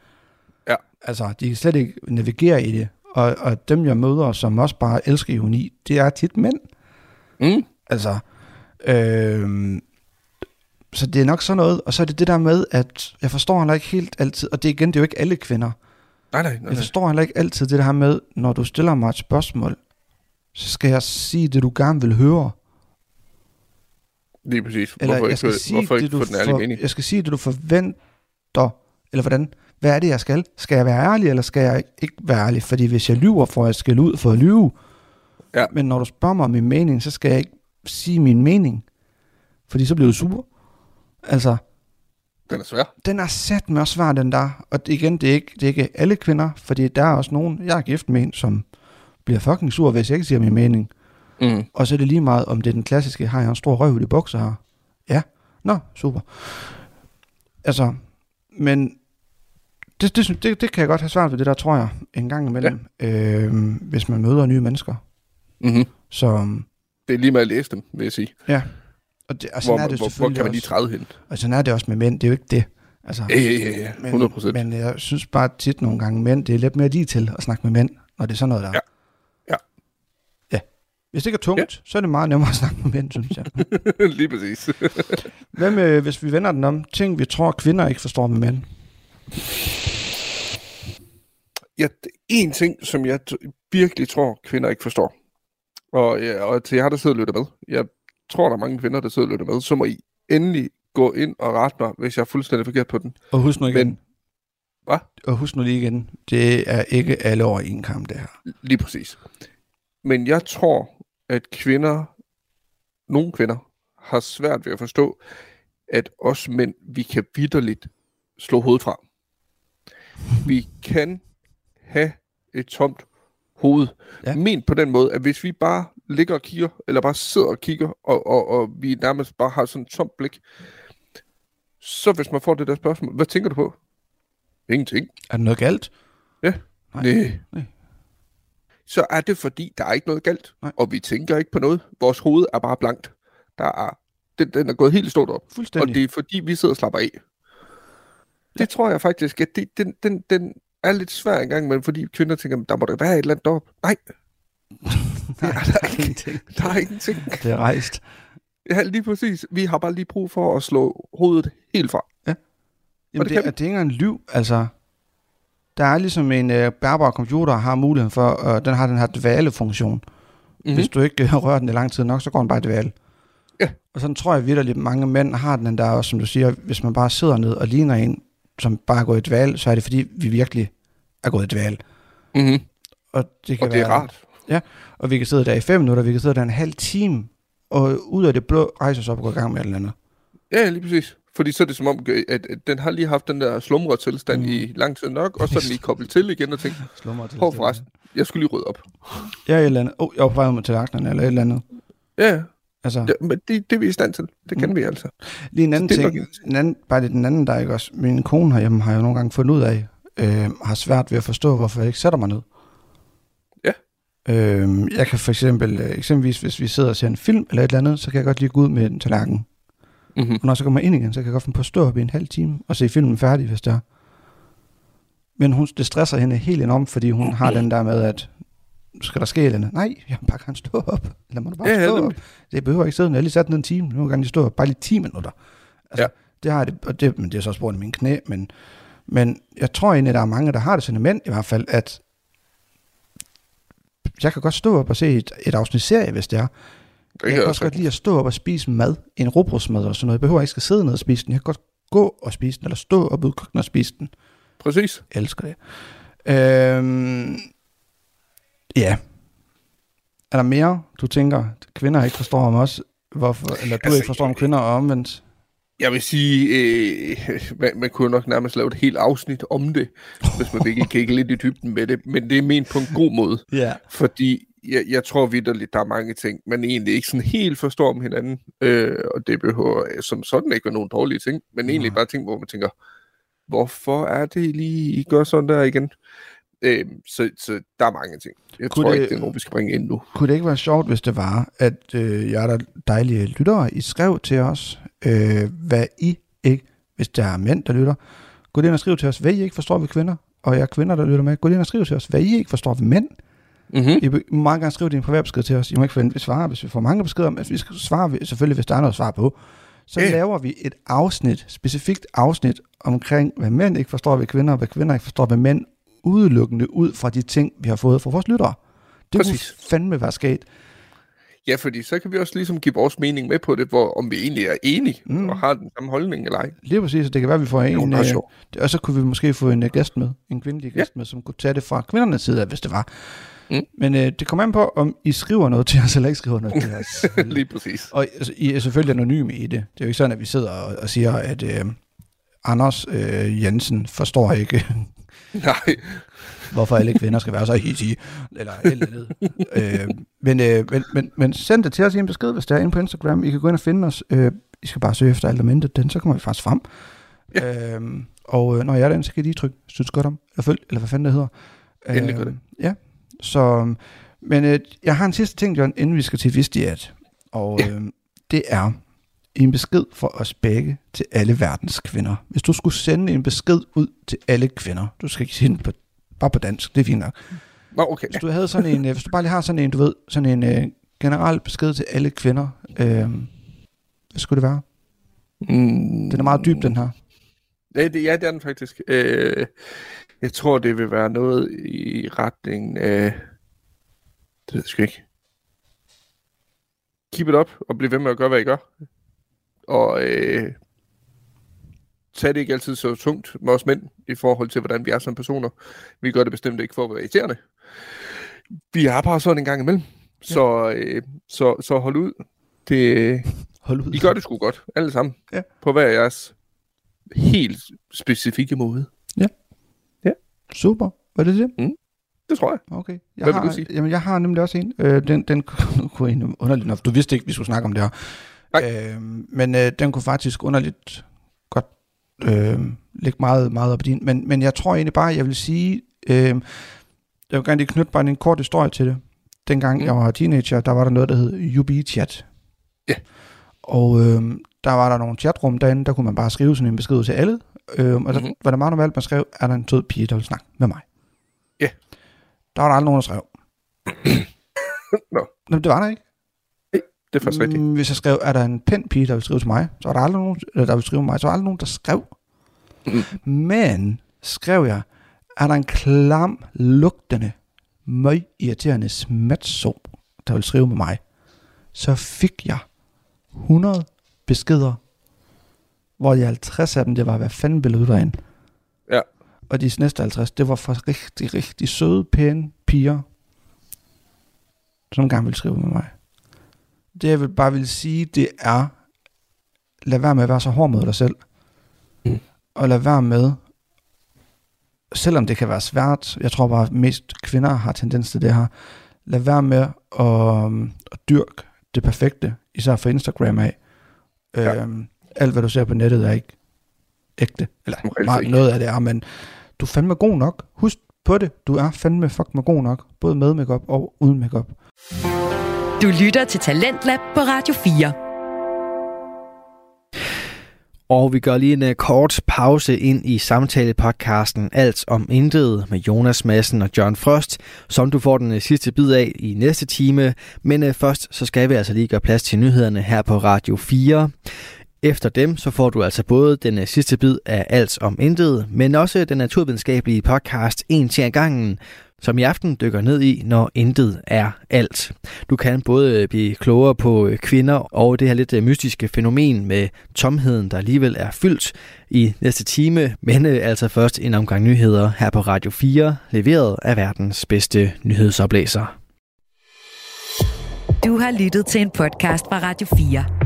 Ja. Altså, de kan slet ikke navigere i det. Og, og dem, jeg møder, som også bare elsker ironi, det er tit mænd. Mm. Altså, øh, så det er nok sådan noget, og så er det det der med, at jeg forstår heller ikke helt altid, og det igen, det er jo ikke alle kvinder, Nej, nej, nej. jeg forstår heller ikke altid det der med, når du stiller mig et spørgsmål, så skal jeg sige det, du gerne vil høre. Lige præcis. Eller hvorfor jeg ikke, skal få- sige hvorfor det, ikke du den ærlige for, mening? Jeg skal sige det, du forventer, eller hvordan? Hvad er det, jeg skal? Skal jeg være ærlig, eller skal jeg ikke være ærlig? Fordi hvis jeg lyver, får jeg skal ud for at lyve. Ja. Men når du spørger mig om min mening, så skal jeg ikke sige min mening. Fordi så bliver du sur. Altså, Den er svær. den er sat med også svær, den der. Og igen, det er, ikke, det er ikke alle kvinder, fordi der er også nogen, jeg er gift med en, som bliver fucking sur, hvis jeg ikke siger min mening. Mm. Og så er det lige meget, om det er den klassiske, har jeg en stor røv i de bukser her? Ja. Nå, super. Altså, men det, det, det, det kan jeg godt have svært ved, det der, tror jeg, en gang imellem, ja. øh, hvis man møder nye mennesker. Mm-hmm. Så, Det er lige med at læse dem, vil jeg sige. og, det, og sådan Hvor, er det hvor, hvor kan man lige også. træde hen? Og sådan er det også med mænd, det er jo ikke det. Altså, Ja, ja, ja, ja. 100 procent. Men, men jeg synes bare tit nogle gange, mænd, det er lidt mere lige til at snakke med mænd, når det er sådan noget der. Ja. Ja. Hvis det ikke er tungt, ja. så er det meget nemmere at snakke med mænd, synes jeg. lige præcis. Hvad med, hvis vi vender den om, ting vi tror, kvinder ikke forstår med mænd? ja, en ting, som jeg virkelig tror, kvinder ikke forstår. Og, ja, og til jer, der sidder og lytter med. Jeg tror, der er mange kvinder, der sidder og lytter med. Så må I endelig gå ind og rette mig, hvis jeg er fuldstændig forkert på den. Og husk nu igen. Men- Hvad? Og husk nu lige igen, det er ikke alle over en kamp, det her. Lige præcis. Men jeg tror, at kvinder, nogle kvinder, har svært ved at forstå, at os mænd, vi kan vidderligt slå hovedet fra. Vi kan have et tomt hoved. Ja. Ja. Men på den måde, at hvis vi bare ligger og kigger, eller bare sidder og kigger, og, og, og vi nærmest bare har sådan et tomt blik, så hvis man får det der spørgsmål, hvad tænker du på? Ingenting. Er der noget galt? Nej. Nej. Nej. Så er det fordi, der er ikke noget galt, Nej. og vi tænker ikke på noget. Vores hoved er bare blankt. Der er, den, den er gået helt stort op, og Fuldstændig. det er fordi, vi sidder og slapper af. Det Ja. tror jeg faktisk, at det, den, den, den er lidt svær engang, men fordi kvinder tænker, der må der være et eller andet deroppe. Nej, Nej, er der ikke. ingenting. der er ingenting. Det er rejst. Ja, lige præcis. Vi har bare lige brug for at slå hovedet helt fra. Jamen, det det, vi. er, det er ikke engang en liv, altså. Der er ligesom en øh, bærbar computer, har muligheden for, øh, den har den her dvale-funktion. Mhm. Mm-hmm. Hvis du ikke øh, rører den i lang tid nok, så går den bare i dvale. Ja. Og sådan tror jeg virkelig, at mange mænd har den der også, som du siger, hvis man bare sidder ned og ligner en, som bare er gået i dvale, så er det fordi, vi virkelig er gået i dvale. Mm-hmm. Og det kan Og det er være, rart. Og vi kan sidde der i fem minutter, vi kan sidde der en halv time, og ud af det blå rejser os op og gå i gang med et eller andet. Ja, lige præcis. Fordi så er det som om, at, at den har lige haft den der slumre tilstand Mm. i lang tid nok, og så er den lige koblet til igen og tænkt, Hov, forresten. jeg skulle lige rydde op. Ja, et eller andet. Oh, jeg vej med til aknerne, eller et eller andet. Ja, ja. Altså, Det, men det, det er vi i stand til. Det kan Mm. vi altså. lige en anden ting. nok En anden, bare det er den anden, der er ikke også. Min kone herhjemme har jeg jo nogle gange fundet ud af, øh, har svært ved at forstå, hvorfor jeg ikke sætter mig ned. Ja. Øh, jeg kan for eksempel, øh, eksempelvis hvis vi sidder og ser en film eller et eller andet, så kan jeg godt lige gå ud med en tallerken. Mm-hmm. Og når jeg så kommer ind igen, så kan jeg godt finde på at stå op i en halv time og se filmen færdig, hvis det er. Men hun, det stresser hende helt enormt, fordi hun har den der med, at skal der ske eller andet? Nej, jeg bare gerne stå op. Lad mig da bare Ja, stå op. Det behøver ikke sidde, jeg har lige sat ned en time. Nu vil jeg stå op. Bare lige 10 minutter. Altså, Ja. Det har jeg det, og det, men det er så også brugt i mine knæ, men, men jeg tror egentlig, at der er mange, der har det sådan mænd i hvert fald, at jeg kan godt stå op og se et, et afsnit serie, hvis det er. Det Jeg kan også godt lide at stå op og spise mad, en råbrødsmad eller sådan noget. Jeg behøver ikke skal sidde ned og spise den. Jeg kan godt gå og spise den, eller stå op ude i køkkenet og spise den. Præcis. Jeg elsker det. Øhm, ja. Er der mere, du tænker, kvinder ikke forstår om os? Hvorfor, eller du Altså, ikke forstår om kvinder og omvendt? Jeg vil sige, øh, man, man kunne nok nærmest lave et helt afsnit om det, hvis man virkelig kigge lidt i dybden med det, men det er ment på en god måde, Ja. fordi jeg, jeg tror vidderligt, der er mange ting, man egentlig ikke sådan helt forstår om hinanden, øh, og det behøver som sådan ikke være nogen dårlige ting, men egentlig bare ting, hvor man tænker, hvorfor er det lige, I gør sådan der igen? Øh, så, så der er mange ting. Jeg Kunne tror det- ikke, det er nogen, vi skal bringe ind nu. Kunne det ikke være sjovt, hvis det var, at øh, jeg er der dejlige lyttere, I skrev til os, øh, hvad I ikke, hvis der er mænd, der lytter, gå ind og skriv til os, hvad I ikke forstår ved kvinder, og jeg kvinder, der lytter med, gå ind og skriv til os, hvad I ikke forstår ved mænd. Mm-hmm. I må meget gerne skrive din privatbesked til os. I må ikke at vi svarer, hvis vi får mange beskeder, men vi skal svare selvfølgelig, hvis der er noget at svare på. Så Ja. laver vi et afsnit, specifikt afsnit omkring, hvad mænd ikke forstår ved kvinder, og hvad kvinder ikke forstår ved mænd, udelukkende ud fra de ting, vi har fået fra vores lyttere. Det Præcis. kunne fandme være sket. Ja, fordi så kan vi også ligesom give vores mening med på det, hvor om vi egentlig er enige Mm. og har den samme holdning eller ej. Lige præcis, og det kan være, at vi får jo en, meget øh, og så kunne vi måske få en øh, gæst med, en kvindelig Ja. gæst med, som kunne tage det fra kvindernes side af, hvis det var. Mm. Men øh, det kommer an på, om I skriver noget til os, eller ikke skriver noget til os. Lige præcis. Og altså, I er selvfølgelig anonyme i det. Det er jo ikke sådan, at vi sidder og, og siger, at øh, Anders øh, Jensen forstår ikke, Nej, hvorfor alle kvinder skal være så hissige, eller eller andet. øh, men, øh, men, men, men send det til os i en besked, hvis det er inde på Instagram. I kan gå ind og finde os. Øh, I skal bare søge efter alt om intet, den, så kommer vi faktisk frem. Ja. Øh, og øh, når jeg er den, så kan I lige trykke, synes godt om, eller følg, eller hvad fanden det hedder. Endelig gør det. Ja, så, men øh, jeg har en sidste ting, John, inden vi skal til Vistiat. Og Ja. øh, det er en besked for os begge til alle verdens kvinder. Hvis du skulle sende en besked ud til alle kvinder, du skal ikke sige den på, bare på dansk, det er fint nok. Nå, okay. Hvis du havde sådan en, øh, hvis du bare lige har sådan en, du ved, sådan en øh, generel besked til alle kvinder, øh, hvad skulle det være? Mm, Den er meget dyb, den her. Ja, det, ja, det er den faktisk. Øh, jeg tror, det vil være noget i retning af... Det ved jeg sgu ikke. Keep it up, og bliv ved med at gøre, hvad I gør. Og øh, tag det ikke altid så tungt med os mænd, i forhold til, hvordan vi er som personer. Vi gør det bestemt ikke for at være irriterende. Vi er bare sådan en gang imellem. Så, øh, så, så hold ud. Det, Hold ud. I gør det sgu godt, alle sammen. Ja. På hver jeres helt specifikke måde. Super. Var det det? Det tror jeg. Okay. Jeg Hvad vil har, du sige? Jamen, jeg har nemlig også en. Øh, den, den kunne egentlig underligt nok. Du vidste ikke, vi skulle snakke om det her. Nej. Øh, men øh, den kunne faktisk underligt godt øh, ligge meget, meget op i din. Men, men jeg tror egentlig bare, jeg vil sige, øh, jeg vil gerne lige knytte bare en kort historie til det. Dengang Mm. mm. jeg var teenager, der var der noget, der hed UB-chat. Ja. Og øh, der var der nogle chatrum derinde, der kunne man bare skrive sådan en besked til alle. Øh, og der Mhm. var der meget normalt, man skrev, er der en sød pige, der vil snakke med mig? Ja. Der var der aldrig nogen, der skrev. Nå. Nå, det var der ikke. Det er faktisk rigtigt. Mm, Hvis jeg skrev, er der en pæn pige, der vil skrive til mig, så var der aldrig nogen, eller der vil skrive til mig, så var der aldrig nogen, der skrev. Mm. Men, skrev jeg, er der en klam, lugtende, møg irriterende smatso, der vil skrive med mig, så fik jeg 100 beskeder, hvor de 50 af dem, det var, hvad fanden vil du derinde? Ja. Og de næste 50, det var fra rigtig, rigtig søde, pæne piger, som gerne vil skrive med mig. Det jeg vil bare vil sige, det er, lad være med at være så hård mod dig selv. Mm. Og lad være med, selvom det kan være svært, jeg tror bare, at mest kvinder har tendens til det her, lad være med at, at dyrke det perfekte, især for Instagram af. Ja. Øhm, alt hvad du ser på nettet er ikke ægte. Eller meget, ikke. noget af det er, men du er fandme god nok. Husk på det. Du er fandme fuck med god nok, både med makeup og uden makeup. Du lytter til Talentlab på Radio 4. Og vi gør lige en uh, kort pause ind i samtalepodcasten Alt om Intet med Jonas Madsen og John Frost, som du får den uh, sidste bid af i næste time. Men uh, først så skal vi altså lige gøre plads til nyhederne her på Radio 4. Efter dem så får du altså både den øh, sidste bid af Alt om Intet, men også den naturvidenskabelige podcast En til gangen, som i aften dykker ned i, når intet er alt. Du kan både øh, blive klogere på øh, kvinder og det her lidt mystiske fænomen med tomheden, der alligevel er fyldt i næste time, men altså først en omgang nyheder her på Radio 4, leveret af verdens bedste nyhedsoplæser. Du har lyttet til en podcast fra Radio 4.